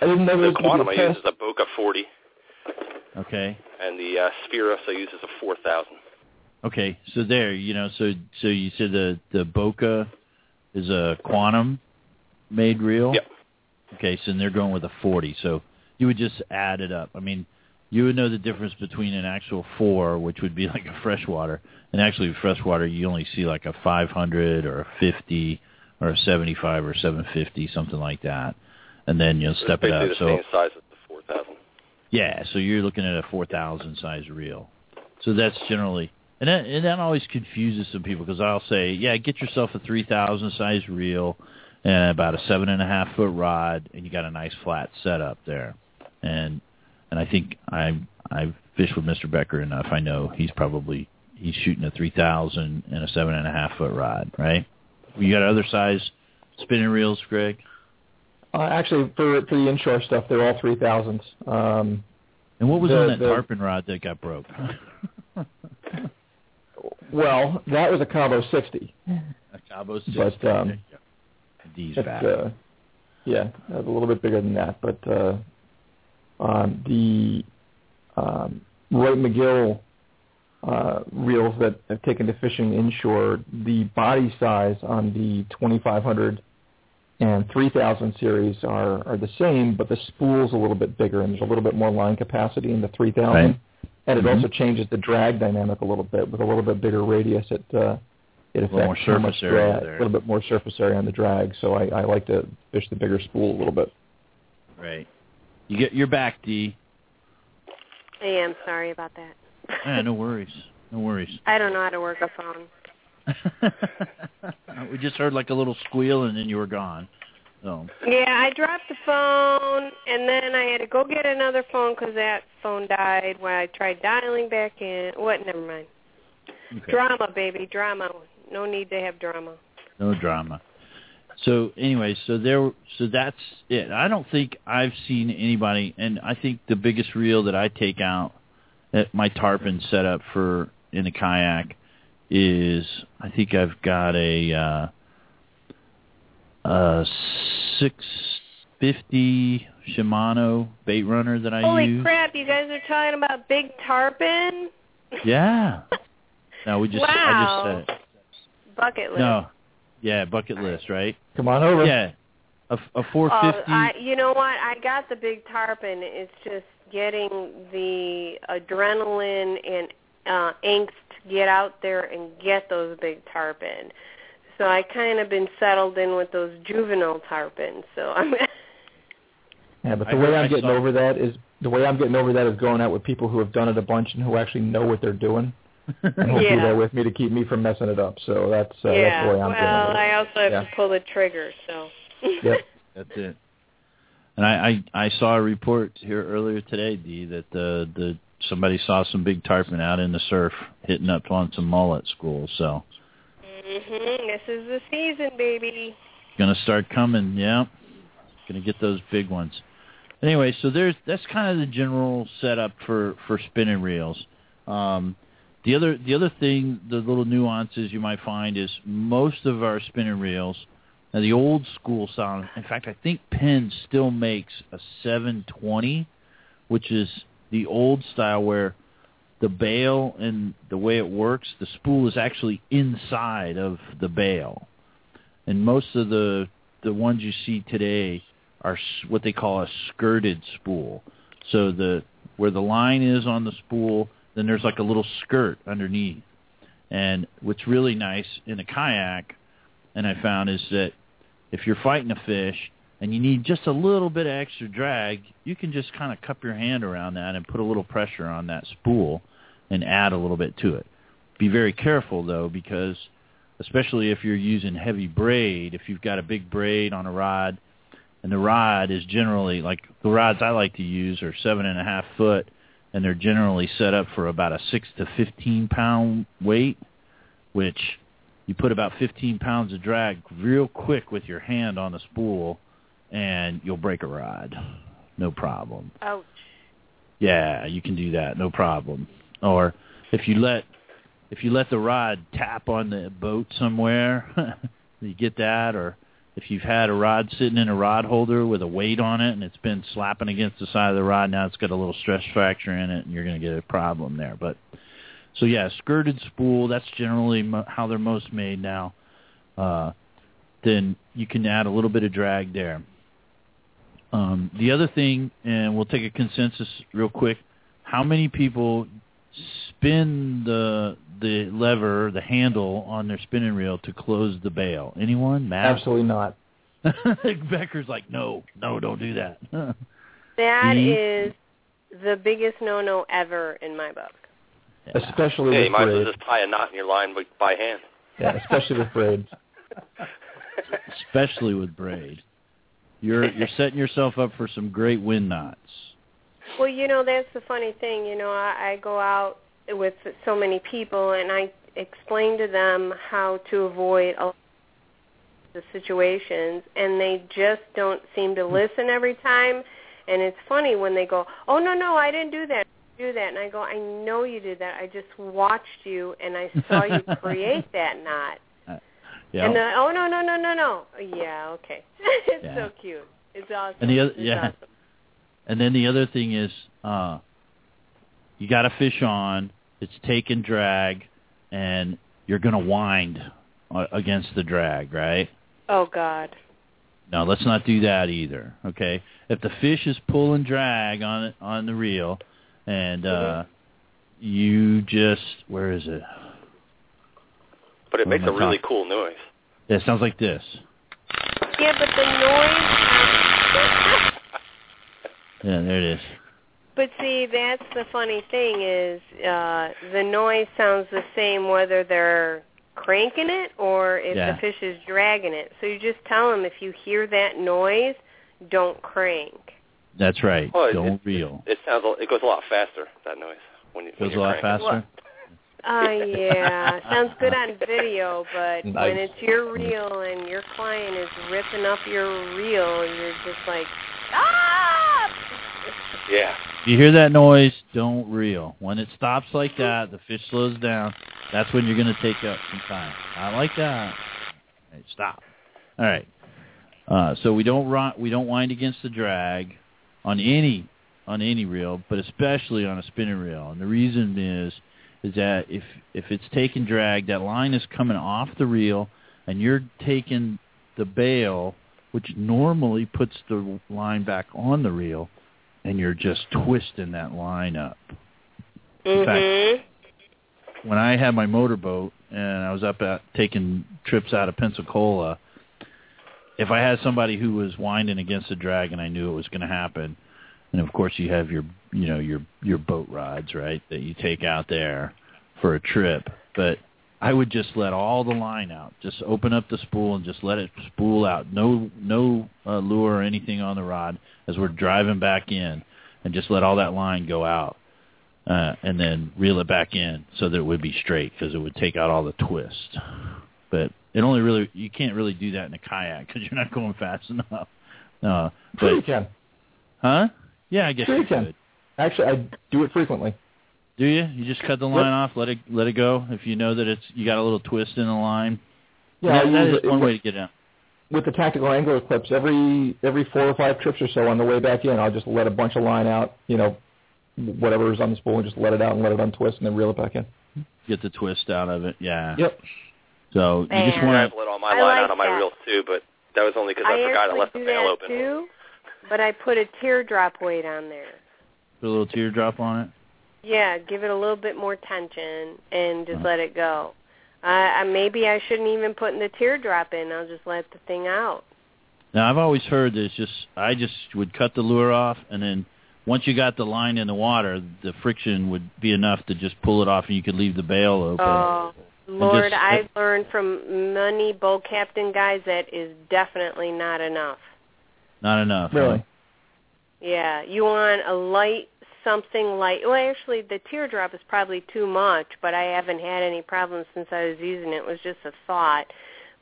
I didn't know the quantum I to be a use is a Boca 40, Okay. and the uh, Spheros I use is a 4000. Okay. So there, you know, so so you said the the Boca is a quantum made reel. Yep. Okay, so they're going with a 40. So you would just add it up. I mean, you would know the difference between an actual four, which would be like a freshwater, and actually freshwater you only see like a 500 or a 50 or a 75 or 750, something like that, and then you'll step it up. the So same size as the 4000. yeah, so you're looking at a 4,000 size reel. So that's generally, and that, and that always confuses some people because I'll say, yeah, get yourself a 3,000 size reel and about a seven and a half foot rod, and you got a nice flat setup there. And and I think I I've fished with Mr. Becker enough. I know he's probably he's shooting a 3,000 and a seven and a half foot rod, right? You got other size spinning reels, Greg? Uh, actually, for for the inshore stuff, they're all three thousands. Um, And what was The- on that the- tarpon rod that got broke? well, that was a Cabo sixty. A Cabo sixty. But, um, D's back. uh, yeah, a little bit bigger than that, but uh, um, the um, Roy McGill uh, reels that have taken to fishing inshore, the body size on the 2500 and 3000 series are, are the same, but the spool's a little bit bigger and there's a little bit more line capacity in the 3000. Right. And it Mhm. also changes the drag dynamic a little bit with a little bit bigger radius. It uh, it affects little more how much surface area drag, there. a little bit more surface area on the drag. So I, I like to fish the bigger spool a little bit. Right. You get your back, D. I am sorry about that. Yeah, no worries. No worries. I don't know how to work a phone. we just heard like a little squeal and then you were gone. So Yeah, I dropped the phone, and then I had to go get another phone because that phone died when I tried dialing back in. What? Never mind. okay. Drama, baby, drama. No need to have drama. no drama. So anyway, so there, so that's it. I don't think I've seen anybody, and I think the biggest reel that I take out at my tarpon setup for in a kayak is I think I've got a uh, a six fifty Shimano bait runner that I Holy use. Holy crap! You guys are talking about big tarpon. Yeah. No, we just I just said it. Bucket list. No. Yeah, bucket list, right? Come on over. Yeah. A, a Oh, 450. I, you know what? I got the big tarpon. It's just getting the adrenaline and uh, angst to get out there and get those big tarpon. So I kind of been settled in with those juvenile tarpon. So I'm. Yeah, but the heard- way I I'm getting saw- over that is the way I'm getting over that is going out with people who have done it a bunch and who actually know what they're doing and who'll Yeah. be there with me to keep me from messing it up. So that's uh, yeah. that's the way I'm well, getting over it. I also have Yeah. to pull the trigger. So. Yep. That's it. And I, I I saw a report here earlier today, D, that the the somebody saw some big tarpon out in the surf hitting up on some mullet schools. So Mhm. This is the season, baby. gonna start coming. Yeah, gonna get those big ones. Anyway, so there's that's kind of the general setup for for spinning reels. Um, the other the other thing, the little nuances you might find is most of our spinning reels. Now the old school style. In fact, I think Penn still makes a 720, which is the old style where the bail and the way it works, the spool is actually inside of the bail and most of the the ones you see today are what they call a skirted spool. So the where the line is on the spool, then there's like a little skirt underneath. And what's really nice in a kayak, and I found is that if you're fighting a fish and you need just a little bit of extra drag, you can just kind of cup your hand around that and put a little pressure on that spool and add a little bit to it. Be very careful though because especially if you're using heavy braid, if you've got a big braid on a rod, and the rod is generally like the rods I like to use are seven and a half foot, and they're generally set up for about a six to fifteen pound weight, which you put about fifteen pounds of drag real quick with your hand on the spool, and you'll break a rod, no problem. Ouch. Yeah, you can do that, no problem. Or if you let if you let the rod tap on the boat somewhere, you get that. Or if you've had a rod sitting in a rod holder with a weight on it and it's been slapping against the side of the rod, now it's got a little stress fracture in it, and you're going to get a problem there. But so yeah, skirted spool. That's generally how they're most made now. Uh, then you can add a little bit of drag there. Um, the other thing, and we'll take a consensus real quick. How many people spin the the lever, the handle on their spinning reel to close the bail? Anyone? Matt? Absolutely not. Becker's like, no, no, don't do that. That Mhm. is the biggest no-no ever in my book. Especially Yeah, you with might as well braid. just tie a knot in your line by, by hand. Yeah, especially with braids. Especially with braid. You're you're setting yourself up for some great wind knots. Well, you know, that's the funny thing. You know, I, I go out with so many people, and I explain to them how to avoid a the situations, and they just don't seem to listen every time. And it's funny when they go, "Oh no, no, I didn't do that." Do that, and I go, "I know you did that. I just watched you, and I saw you create that knot." Uh, yeah. And then, oh no, no, no, no, no. Yeah, okay. it's Yeah. so cute. It's awesome. And the other- It's yeah. awesome. And then the other thing is, uh, you got a fish on. It's take and drag, and you're going to wind uh, against the drag, right? Oh God. No, let's not do that either. Okay, if the fish is pull and drag on it on the reel, and uh you just where is it? But it makes my a really cool noise. Yeah, it sounds like this. Yeah, but the noise. Yeah, there it is. But see, that's the funny thing is uh the noise sounds the same whether they're cranking it or if Yeah. the fish is dragging it. So you just tell them if you hear that noise, don't crank. That's right. Well, Don't it- reel. It sounds. a- It goes a lot faster. That noise when you when Goes a you're lot cranking. faster. Uh yeah, sounds good on video, but when it's your reel and your client is ripping up your reel, you're just like, stop! Yeah. If you hear that noise, don't reel. When it stops like that, the fish slows down. That's when you're going to take up some time. I like that. Stop. All right. Uh, so we don't ri- we don't wind against the drag on any on any reel, but especially on a spinning reel. And the reason is is that if if it's taking drag, that line is coming off the reel, and you're taking the bail, which normally puts the line back on the reel, and you're just twisting that line up. In fact, mm-hmm. when I had my motorboat and I was up at taking trips out of Pensacola, if I had somebody who was winding against the drag and I knew it was going to happen, and of course you have your you know your your boat rods right that you take out there for a trip, but I would just let all the line out, just open up the spool and just let it spool out. No no uh, lure or anything on the rod as we're driving back in, and just let all that line go out uh, and then reel it back in so that it would be straight because it would take out all the twist. But it only really you can't really do that in a kayak because you're not going fast enough. Uh, Sure you can. huh? Yeah, I guess Sure you you can. could. Actually, I do it frequently. Do you? You just cut the line off, let it let it go. If you know that it's you got a little twist in the line. Yeah, that, I that use is it one with, way to get out. with the tactical angler clips. Every every four or five trips or so on the way back in, I'll just let a bunch of line out. You know, whatever is on the spool, and just let it out and let it untwist, and then reel it back in. Get the twist out of it. Yeah. Yep. So you just Man. want I've let all my I line like out on my that. reels too, but that was only because I, I forgot I left the do bail that open. too, but I put a teardrop weight on there. put a little teardrop on it. Yeah, give it a little bit more tension and just Uh-huh. let it go. Uh, maybe I shouldn't even put the teardrop in. I'll just let the thing out. Now I've always heard this. Just I just would cut the lure off, and then once you got the line in the water, the friction would be enough to just pull it off, and you could leave the bail open. Oh, Lord, just- I've learned from many boat captain guys that is definitely not enough. Not enough. huh? Really. Yeah, you want a light something light. Well, actually, the teardrop is probably too much, but I haven't had any problems since I was using it. It was just a thought.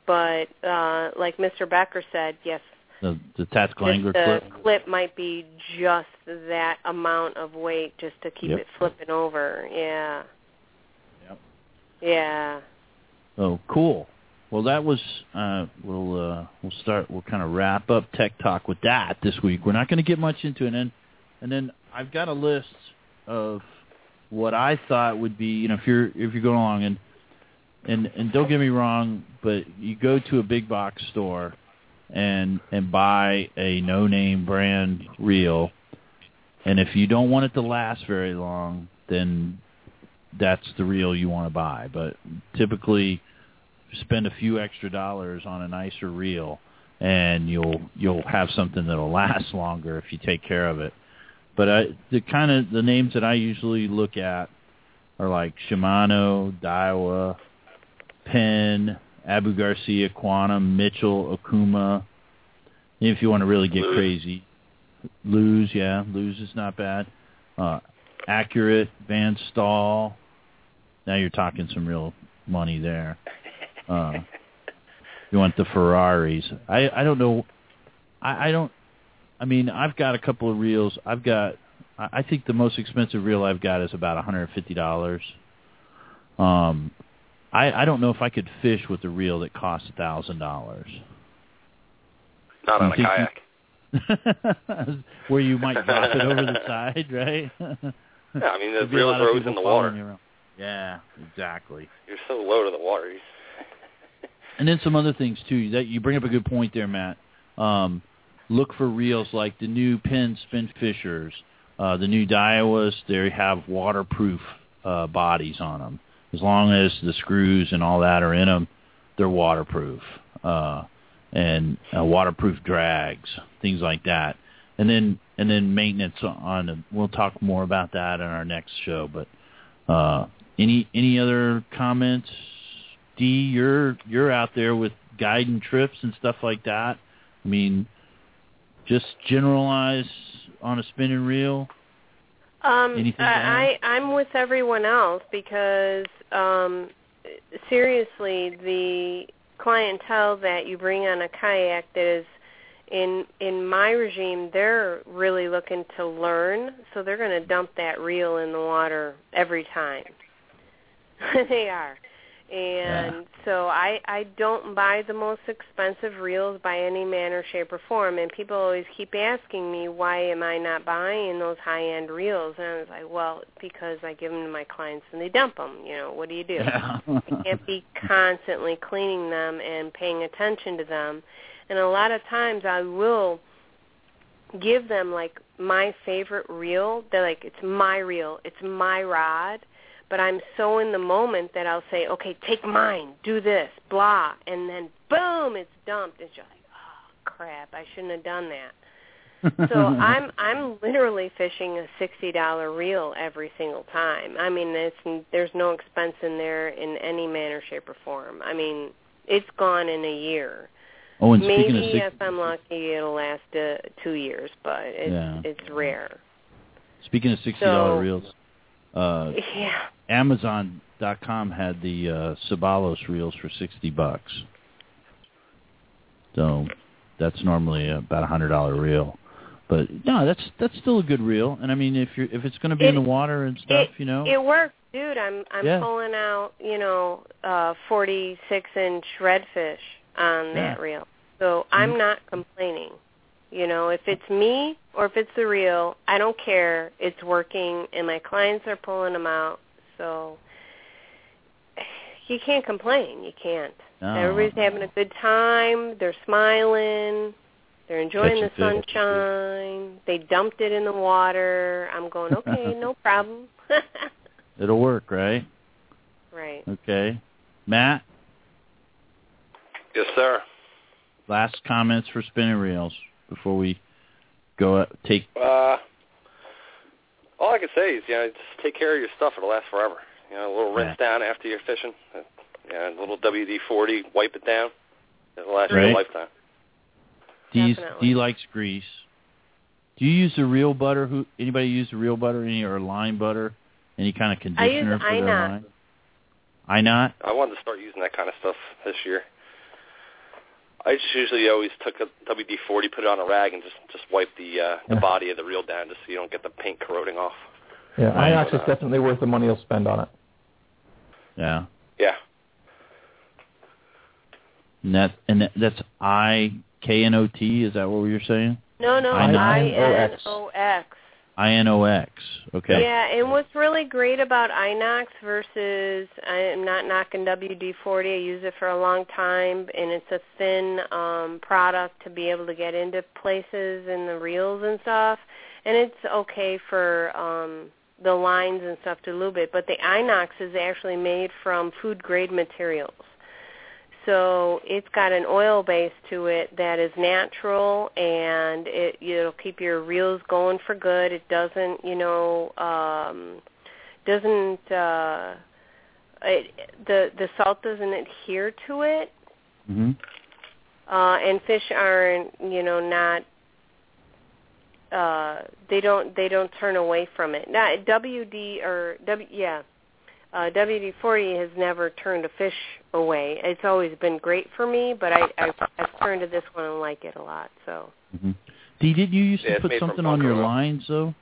But uh like Mr. Becker said, yes, The the just angler the clip. might be just that amount of weight just to keep Yep. it flipping over. Yeah. Yep. Yeah. Oh, cool. Well, that was uh, we'll uh, we'll start. We'll kind of wrap up tech talk with that this week. We're not going to get much into it, and then and then I've got a list of what I thought would be. You know, if you're if you're going along and and and don't get me wrong, but you go to a big box store and and buy a no name brand reel, and if you don't want it to last very long, then that's the reel you want to buy. But typically, spend a few extra dollars on a nicer reel, and you'll you'll have something that'll last longer if you take care of it. But I, the kind of the names that I usually look at are like Shimano, Daiwa, Penn, Abu Garcia, Quantum, Mitchell, Okuma. If you want to really get Lew's. crazy, Lew's, yeah, Lew's is not bad. Uh, accurate, Van Staal. Now you're talking some real money there. Uh, you want the Ferraris. I I don't know. I I don't. I mean, I've got a couple of reels. I've got. I think the most expensive reel I've got is about $150. Um, I I don't know if I could fish with a reel that costs a thousand dollars. Not on a kayak. Where you might drop it over the side, right? Yeah, I mean the reel of in the water. Yeah, exactly. You're so low to the water. And then some other things too. That you bring up a good point there, Matt. um, look for reels like the new Penn Spin Fishers, uh, the new Daiwas. They have waterproof uh, bodies on them. As long as the screws and all that are in them, they're waterproof. Uh, and uh, waterproof drags, things like that. And then and then maintenance on. them. We'll talk more about that in our next show. But uh, any any other comments? D, you're you're out there with guiding trips and stuff like that. I mean, just generalize on a spinning reel. Um, Anything I, I I'm with everyone else because um, seriously, the clientele that you bring on a kayak that is in in my regime, they're really looking to learn, so they're going to dump that reel in the water every time. they are. And Yeah. so I I don't buy the most expensive reels by any manner, shape, or form. And people always keep asking me why am I not buying those high end reels? And I was like, well, because I give them to my clients and they dump them. You know, what do you do? Yeah. You can't be constantly cleaning them and paying attention to them. And a lot of times I will give them like my favorite reel. They're like, it's my reel, it's my rod. But I'm so in the moment that I'll say, okay, take mine, do this, blah, and then boom, it's dumped. It's just like, oh crap, I shouldn't have done that. So I'm I'm literally fishing a sixty dollar reel every single time. I mean, it's there's no expense in there in any manner, shape, or form. I mean, it's gone in a year. Oh, and speaking Maybe of six, if I'm lucky, it'll last uh, two years, but it's Yeah. it's rare. speaking of sixty dollar So- reels, uh, Yeah. Amazon.com had the uh, Sabalos reels for sixty bucks. So that's normally about a hundred dollar reel. But no, that's that's still a good reel. And I mean, if you're if it's going to be in the water and stuff, you know, It works, dude. I'm I'm Yeah. pulling out, you know, uh 46 inch redfish on that reel. So I'm Mhm. not complaining. You know, if it's me or if it's the reel, I don't care. It's working and my clients are pulling them out. So you can't complain. You can't. No, Everybody's having a good time. They're smiling. They're enjoying the Catching fish. sunshine. They dumped it in the water. I'm going, okay, no problem. it'll work, right? right. Okay, Matt. Yes, sir. Last comments for spinning reels before we go uh, take. Uh, all I can say is, you know, just take care of your stuff. It'll last forever. You know, a little rinse down after you're fishing. Uh, Yeah, a little WD-40, wipe it down. It'll last you Right. a lifetime. D's, Definitely. D likes grease. Do you use the reel butter? Who anybody use the reel butter? Any or lime butter? Any kind of I use conditioner for their Inot. line? I not. I wanted to start using that kind of stuff this year. I just usually always took a WD-40, put it on a rag, and just just wipe the uh, the Yeah. body of the reel down, just so you don't get the paint corroding off. Yeah, Right. Inox is definitely worth the money you'll spend on it. Yeah. Yeah, And that and that, that's I K N O T. Is that what you're saying? No, no, Inox. I N O X. I N O X. Okay. Yeah, and what's really great about Inox versus I'm not knocking WD-40. I use it for a long time, and it's a thin um, product to be able to get into places in the reels and stuff. And it's okay for um, the lines and stuff to lube it. But the Inox is actually made from food grade materials. So it's got an oil base to it that is natural, and it it'll keep your reels going for good. It doesn't, you know, um, doesn't uh, it, the the salt doesn't adhere to it, hmm uh, and fish aren't, you know, not. Uh, they don't they don't turn away from it. Now WD or W yeah, uh, WD-40 has never turned a fish away. It's always been great for me, but I, I I've turned to this one and like it a lot. So hmm D, did you used to it's put something on your lines though?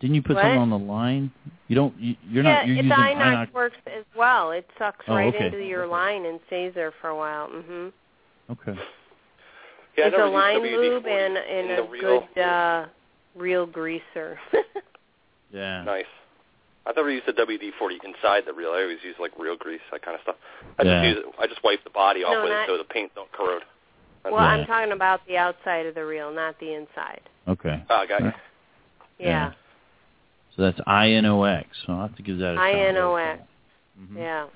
Didn't you put What? something on the line? You don't. You, you're yeah, not. You're the using Inox Inox. works as well. It sucks Oh, right okay. into your line and stays there for a while. hmm Okay. yeah. It's a line WD-40 lube and and a the reel. good uh, real greaser. Yeah. Nice. I never used the WD-40 inside the reel. I always use like real grease, that kind of stuff. I Yeah. just use it. I just wipe the body off No, with not- it so the paint don't corrode. Well, Yeah. I'm talking about the outside of the reel, not the inside. Okay. Oh, I got you. Yeah. So that's INOX. So I'll have to give that a try. INOX. Mhm. Yeah.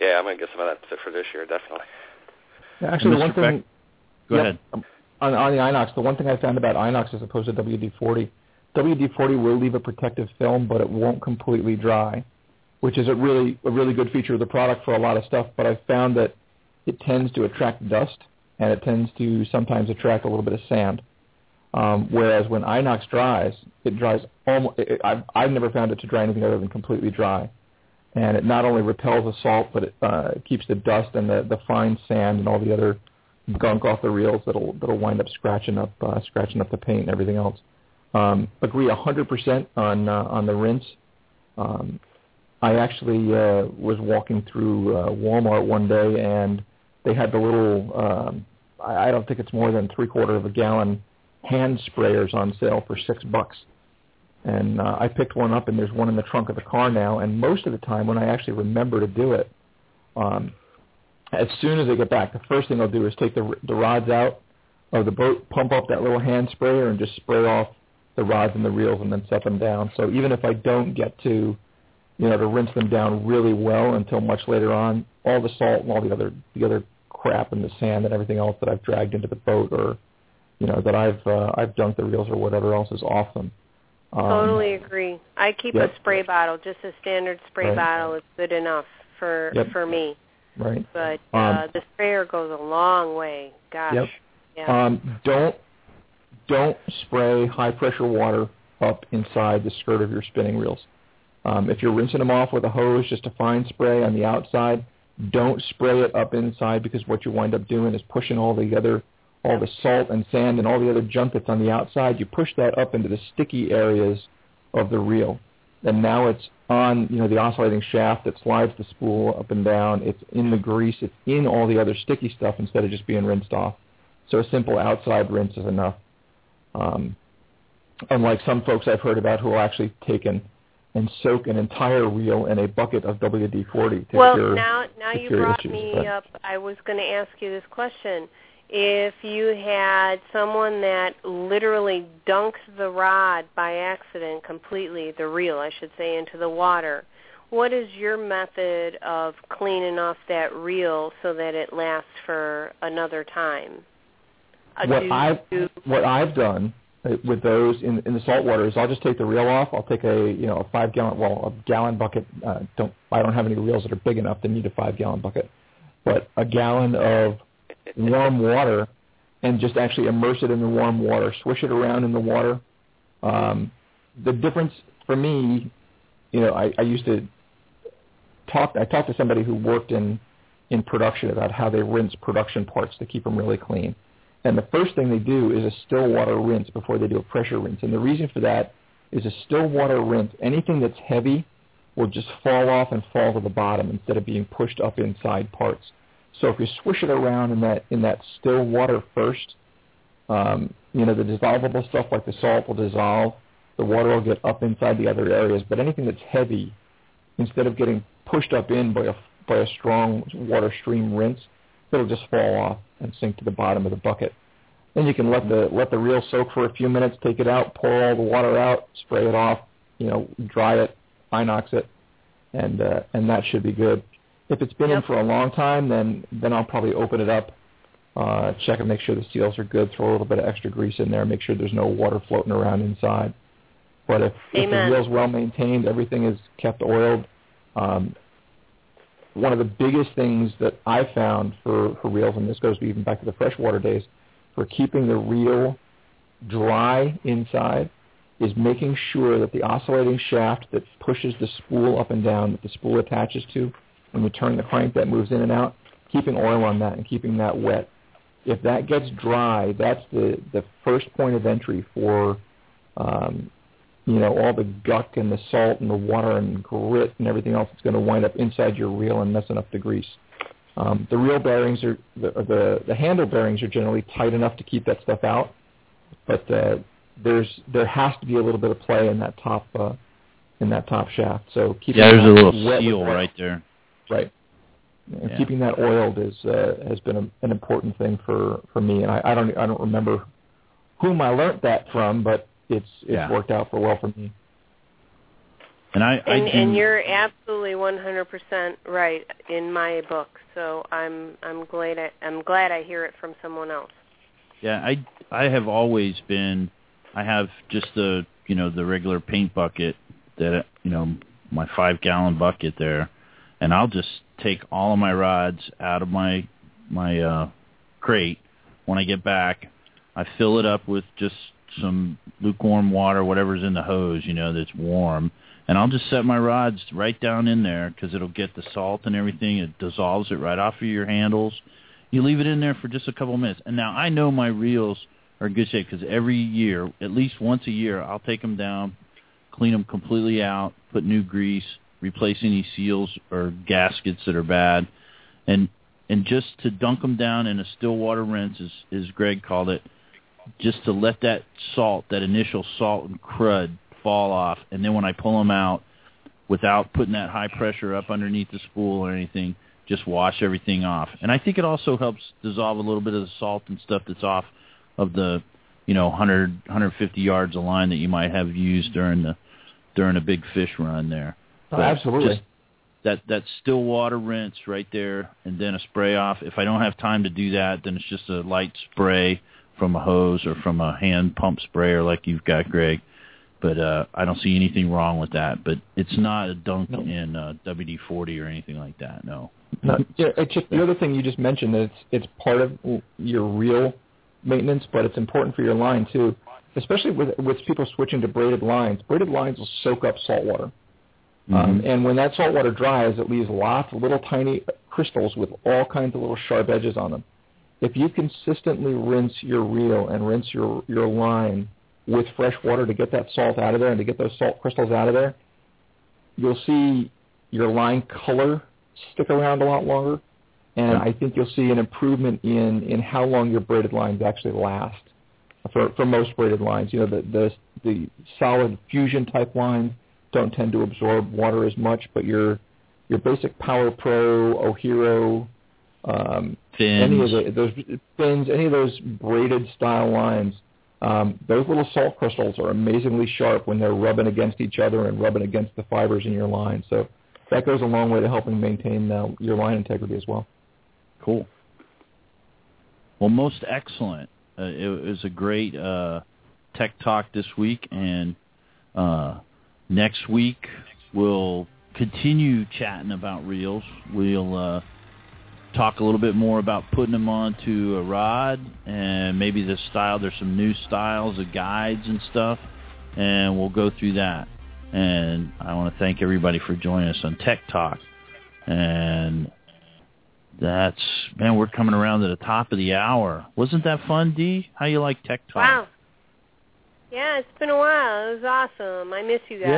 Yeah, I'm gonna get some of that for this year, definitely. Yeah, Actually, the Mr. one thing. Go Yep. ahead. Um, On, on the Inox, the one thing I found about Inox as opposed to WD-40, WD-40 will leave a protective film, but it won't completely dry, which is a really a really good feature of the product for a lot of stuff. But I found that it tends to attract dust, and it tends to sometimes attract a little bit of sand. Um, whereas when Inox dries, it dries almost. It, I've, I've never found it to dry anything other than completely dry, and it not only repels the salt, but it uh, keeps the dust and the, the fine sand and all the other gunk off the reels that'll that'll wind up scratching up uh, scratching up the paint and everything else. Um, agree 100% on uh, on the rinse. Um, I actually uh, was walking through uh, Walmart one day and they had the little um, I, don't think it's more than three quarter of a gallon hand sprayers on sale for six bucks. And uh, I picked one up and there's one in the trunk of the car now. And most of the time when I actually remember to do it, um, as soon as I get back, the first thing I'll do is take the the rods out of the boat, pump up that little hand sprayer, and just spray off the rods and the reels, and then set them down. So even if I don't get to, you know, to rinse them down really well until much later on, all the salt and all the other the other crap and the sand and everything else that I've dragged into the boat, or you know, that I've uh, I've dunked the reels or whatever else is off them. Um, Totally agree. I keep yep. a spray bottle, just a standard spray Right. bottle is good enough for Yep. for me. Right. But Um, uh the sprayer goes a long way. Gosh. Yep. Yeah. Um, don't don't spray high pressure water up inside the skirt of your spinning reels. Um, if you're rinsing them off with a hose, just a fine spray on the outside, don't spray it up inside because what you wind up doing is pushing all the other all the salt and sand and all the other junk that's on the outside. You push that up into the sticky areas of the reel, and now it's on you know the oscillating shaft that slides the spool up and down. It's in the grease. It's in all the other sticky stuff instead of just being rinsed off. So a simple outside rinse is enough. Um, unlike some folks I've heard about who will actually take and, and soak an entire reel in a bucket of WD-40 to well, cure now now you cure brought issues, me but- up. I was going to ask you this question. If you had someone that literally dunks the rod by accident completely, the reel, I should say, into the water, what is your method of cleaning off that reel so that it lasts for another time? What I've what I've done uh, with those in in the salt water is I'll just take the reel off. I'll take a you know a five gallon well a gallon bucket. Uh, don't I don't have any reels that are big enough to need a five gallon bucket, but a gallon of warm water and just actually immerse it in the warm water. Swish it around in the water. Um, the difference for me, you know, I, I used to talk. I talked to somebody who worked in in production about how they rinse production parts to keep them really clean. And the first thing they do is a still water rinse before they do a pressure rinse. And the reason for that is a still water rinse. Anything that's heavy will just fall off and fall to the bottom instead of being pushed up inside parts. So if you swish it around in that in that still water first, um, you know the dissolvable stuff like the salt will dissolve. The water will get up inside the other areas. But anything that's heavy, instead of getting pushed up in by a by a strong water stream rinse, it'll just fall off and sink to the bottom of the bucket. Then you can let the let the reel soak for a few minutes, take it out, pour all the water out, spray it off, you know, dry it, inox it, and uh, and that should be good. If it's been Yep. in for a long time, then then I'll probably open it up, uh, check and make sure the seals are good, throw a little bit of extra grease in there, make sure there's no water floating around inside. But if, if the reel's well maintained, everything is kept oiled. Um, one of the biggest things that I found for, for reels, and this goes even back to the freshwater days, for keeping the reel dry inside is making sure that the oscillating shaft that pushes the spool up and down, that the spool attaches to, when you turn the crank that moves in and out, keeping oil on that and keeping that wet. If that gets dry, that's the, the first point of entry for um, you know, all the guck and the salt and the water and grit and everything else that's going to wind up inside your reel and messing up the grease. Um, the reel bearings are the, the the handle bearings are generally tight enough to keep that stuff out, but uh, there's there has to be a little bit of play in that top uh, in that top shaft. So keep Yeah, there's a little seal right there. Right. yeah. keeping that oiled is uh, has been a, an important thing for for me. And I, I don't I don't remember whom I learned that from, but it's it's yeah. worked out for well for me. And I, I and, do, and you're absolutely 100% right in my book. So I'm I'm glad I, I'm glad I hear it from someone else. Yeah, I I have always been. I have just the you know the regular paint bucket that you know my five gallon bucket there, and I'll just take all of my rods out of my my uh, crate when I get back. I fill it up with just some lukewarm water, whatever's in the hose, you know, that's warm, and I'll just set my rods right down in there because it'll get the salt and everything. It dissolves it right off of your handles. You leave it in there for just a couple minutes, and now I know my reels are in good shape because every year, at least once a year, I'll take them down, clean them completely out, put new grease, replace any seals or gaskets that are bad, and and just to dunk them down in a still water rinse, as, as Greg called it, just to let that salt, that initial salt and crud fall off, and then when I pull them out, without putting that high pressure up underneath the spool or anything, just wash everything off. And I think it also helps dissolve a little bit of the salt and stuff that's off of the, you know, 100, 150 yards of line that you might have used during the during a big fish run there. Oh, absolutely. That that still water rinse right there, and then a spray off. If I don't have time to do that, then it's just a light spray from a hose or from a hand pump sprayer like you've got, Greg. But uh, I don't see anything wrong with that. But it's not a dunk No. in uh, WD-40 or anything like that. No. No, yeah, it's just the other thing you just mentioned that it's it's part of your reel maintenance, but it's important for your line too, especially with with people switching to braided lines. Braided lines will soak up salt water, um, Mhm. and when that salt water dries, it leaves lots of little tiny crystals with all kinds of little sharp edges on them. If you consistently rinse your reel and rinse your your line with fresh water to get that salt out of there and to get those salt crystals out of there, you'll see your line color stick around a lot longer, and I think you'll see an improvement in in how long your braided lines actually last. For for most braided lines, you know the the the solid fusion type lines don't tend to absorb water as much, but your your basic Power Pro, Ohiro, um, any of the, those fins, any of those braided style lines, um, those little salt crystals are amazingly sharp when they're rubbing against each other and rubbing against the fibers in your line. So that goes a long way to helping maintain uh, your line integrity as well. Cool. Well, most excellent. Uh, it was a great uh, tech talk this week, and uh, next week we'll continue chatting about reels. We'll uh, talk a little bit more about putting them onto a rod and maybe the style. There's some new styles of guides and stuff, and we'll go through that. And I want to thank everybody for joining us on Tech Talk. And that's man, we're coming around to the top of the hour. Wasn't that fun, Dee? How you like Tech Talk? Wow. Yeah, it's been a while. It was awesome. I miss you guys.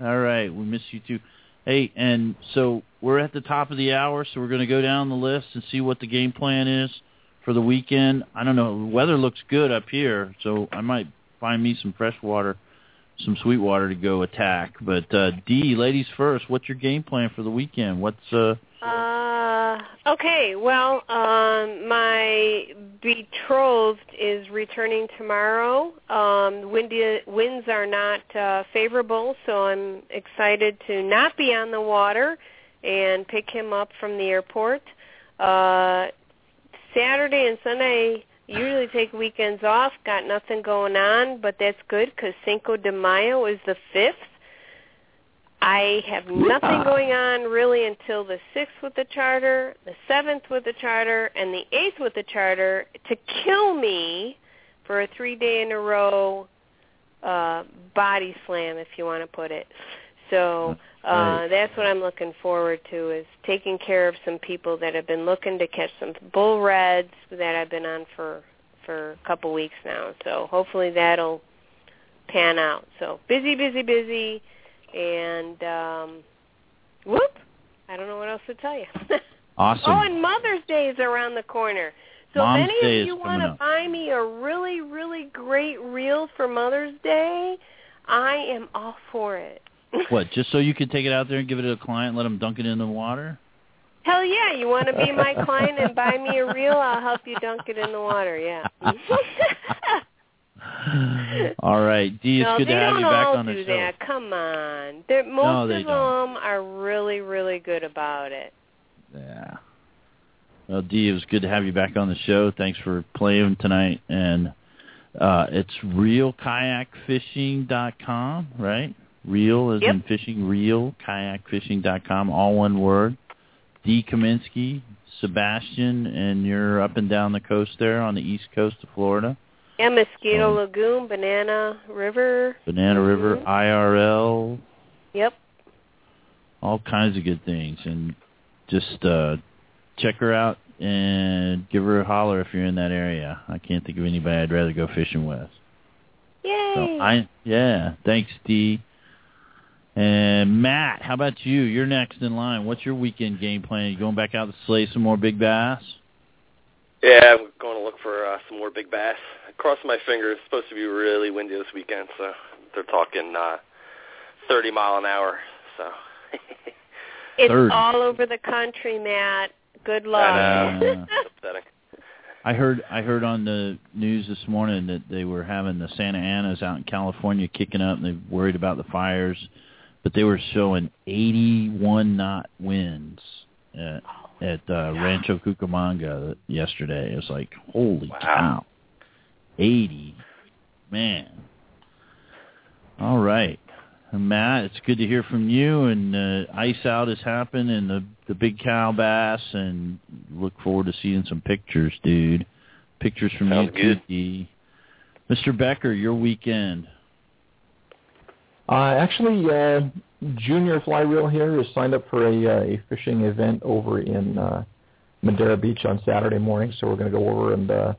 Yeah. All right, we miss you too. Hey, and so we're at the top of the hour, so we're going to go down the list and see what the game plan is for the weekend. I don't know. The weather looks good up here, so I might find me some fresh water, some sweet water to go attack. But uh, Dee, ladies first. What's your game plan for the weekend? What's uh? Uh, okay. Well, um, my betrothed is returning tomorrow. Um, windy, winds are not uh, favorable, so I'm excited to not be on the water and pick him up from the airport. Uh, Saturday and Sunday usually take weekends off. Got nothing going on, but that's good because Cinco de Mayo is the fifth. I have nothing going on really until the 6th with the charter, the 7th with the charter, and the 8th with the charter to kill me for a three-day in a row uh, body slam, if you want to put it. So uh, Right. that's what I'm looking forward to is taking care of some people that have been looking to catch some bull reds that I've been on for for a couple weeks now. So hopefully that'll pan out. So busy, busy, busy and um whoop i don't know what else to tell you Awesome. oh and mother's day is around the corner so Mom's if any of you want to buy me a really really great reel for mother's day i am all for it What? Just so you can take it out there and give it to a client, let them dunk it in the water? Hell yeah! You want to be my client and buy me a reel? I'll help you dunk it in the water. Yeah. all right, Dee, it's no, good to have you back on the do show. that. Come on, They're, most No, of they them don't. are really, really good about it. Yeah. Well, Dee, it was good to have you back on the show. Thanks for playing tonight. And uh, it's reelkayakfishing.com, right? Reel is Yep. in fishing, reel kayakfishing.com, all one word. Dee Kaminski, Sebastian, and you're up and down the coast there on the east coast of Florida. Yeah, Mosquito Um, Lagoon, Banana River. Banana River, Mhm. IRL, Yep. all kinds of good things. And just uh, check her out and give her a holler if you're in that area. I can't think of anybody I'd rather go fishing with. Yay. So I yeah, thanks Dee. And Matt, how about you? You're next in line. What's your weekend game plan? You going back out to slay some more big bass? Yeah, I'm going to look for uh, some more big bass. Crossing my fingers. It's supposed to be really windy this weekend, so they're talking uh, 30 mile an hour. So it's 30. all over the country, Matt. Good I luck. know. Uh. I heard I heard on the news this morning that they were having the Santa Anas out in California kicking up and they're worried about the fires, but they were showing 81 knot winds at, at uh, Rancho Cucamonga yesterday. It was like, holy Wow. cow. 80. Man. All right. Matt, it's good to hear from you. And uh, ice out has happened, and the the big cow bass, and look forward to seeing some pictures, dude. Pictures from Sounds you, Mr. Becker, your weekend. Uh, actually, uh, Junior Fly Reel here is signed up for a, uh, a fishing event over in uh, Madeira Beach on Saturday morning. So we're going to go over and uh,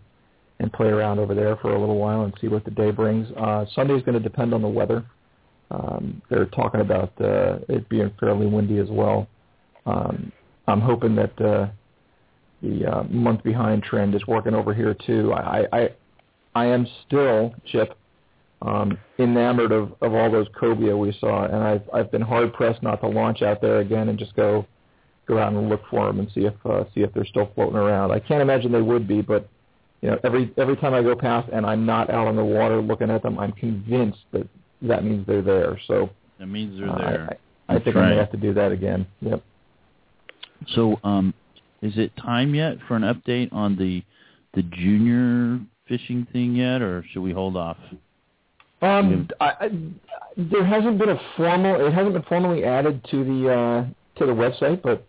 and play around over there for a little while and see what the day brings. Uh, Sunday's going to depend on the weather. Um, they're talking about uh, it being fairly windy as well. Um, I'm hoping that uh, the uh, month behind trend is working over here too. I I, I am still Chip um, enamored of, of all those cobia we saw, and I've I've been hard pressed not to launch out there again and just go go out and look for them and see if uh, see if they're still floating around. I can't imagine they would be, but you know every every time I go past and I'm not out on the water looking at them, I'm convinced that that means they're there. So That means they're uh, there. I, I, I think That's I may right. have to do that again. Yep. So, um, is it time yet for an update on the the junior fishing thing yet, or should we hold off? Um, I, I, there hasn't been a formal. It hasn't been formally added to the uh, to the website, but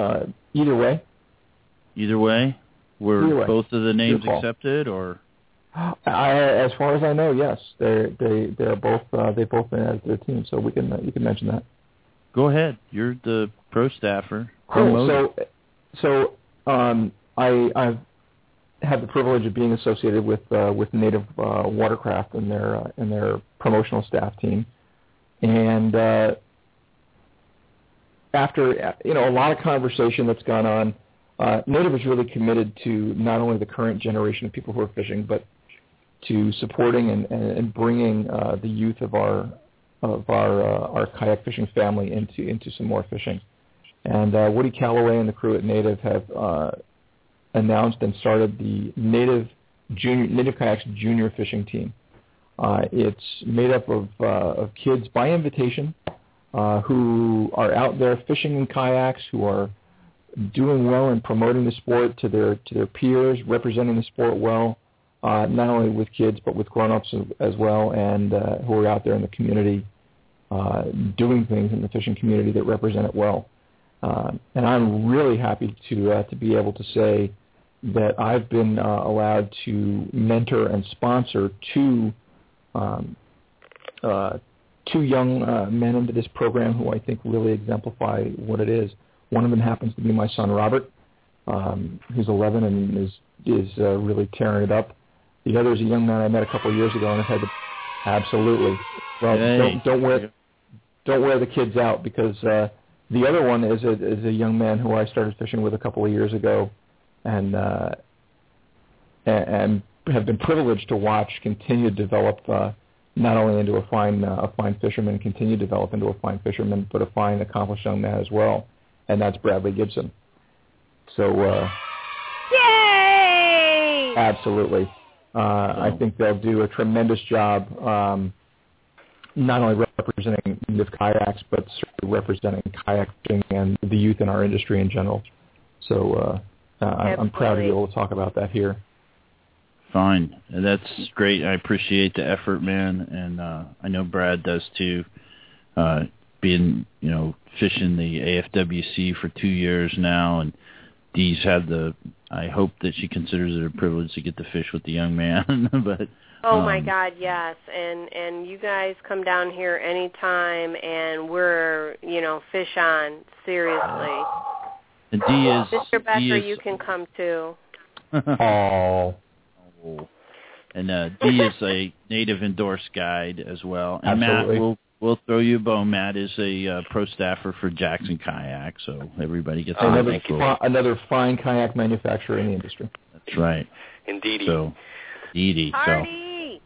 uh, either way, Either way, were Either way. both of the names accepted, or I, as far as I know, yes, they they they're both uh, they've both been added to the team, so we can uh, you can mention that. go ahead. You're the pro staffer. Cool. So so um, I I've had the privilege of being associated with uh, with Native uh, Watercraft and their uh, and their promotional staff team, and uh, after uh, you know a lot of conversation that's gone on, uh, Native is really committed to not only the current generation of people who are fishing, but to supporting and, and, bringing uh, the youth of our of our uh, our kayak fishing family into into some more fishing. And uh, Woody Callaway and the crew at Native have uh, announced and started the Native Junior Native Kayaks Junior Fishing Team. Uh, it's made up of uh, of kids by invitation uh, who are out there fishing in kayaks, who are doing well and promoting the sport to their to their peers, representing the sport well, uh, not only with kids but with grown-ups as, well, and uh, who are out there in the community uh, doing things in the fishing community that represent it well. Uh, and I'm really happy to uh, to be able to say that I've been uh, allowed to mentor and sponsor two um, uh, two young uh, men into this program who I think really exemplify what it is. One of them happens to be my son Robert, um, who's 11 and is is uh, really tearing it up. The other is a young man I met a couple of years ago, and I've had to absolutely. Well, don't don't wear don't wear the kids out because uh, the other one is a is a young man who I started fishing with a couple of years ago, and uh, and, have been privileged to watch continue to develop uh, not only into a fine uh, a fine fisherman, continue to develop into a fine fisherman, but a fine accomplished young man as well. and that's Bradley Gibson. So, uh, Yay! absolutely, uh, I think they'll do a tremendous job, um, not only representing NIF kayaks, but representing kayaking and the youth in our industry in general. So, uh, I'm proud to be able to talk about that here. Fine. That's great. I appreciate the effort, man, and uh I know Brad does too. Uh being, you know, fishing the AFWC for 2 years now and Dee's had the I hope that she considers it a privilege to get to fish with the young man, but Oh my um, God, yes. And and you guys come down here anytime and we're, you know, fish on, seriously. And Dee is Mr. Becker, Dee is, you can come too. Oh. And uh, Dee is a native endorsed guide as well. And Matt, Absolutely. we'll we'll throw you a bone. Matt is a uh, pro staffer for Jackson Kayak, so everybody gets a another little fi- another fine kayak manufacturer in the industry. That's right. Indeedy. So, Dee Dee. So Party!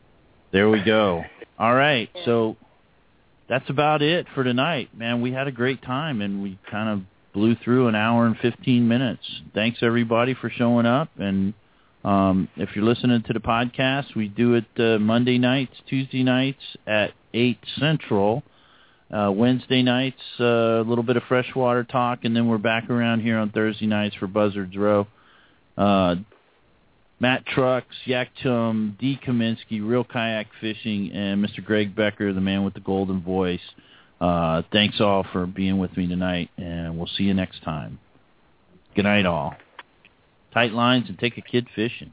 there we go. All right. So that's about it for tonight, man. We had a great time, and we kind of blew through an hour and 15 minutes. Thanks everybody for showing up, and um, if you're listening to the podcast, we do it uh, Monday nights, Tuesday nights at 8 Central. Uh, Wednesday nights, uh, a little bit of freshwater talk, and then we're back around here on Thursday nights for Buzzards Row. Uh, Matt Trucks, Yak Chum, D. Kaminski, Reel Kayak Fishing, and Mr. Greg Becker, the man with the golden voice. Uh, thanks all for being with me tonight, and we'll see you next time. Good night, all. Tight lines and take a kid fishing.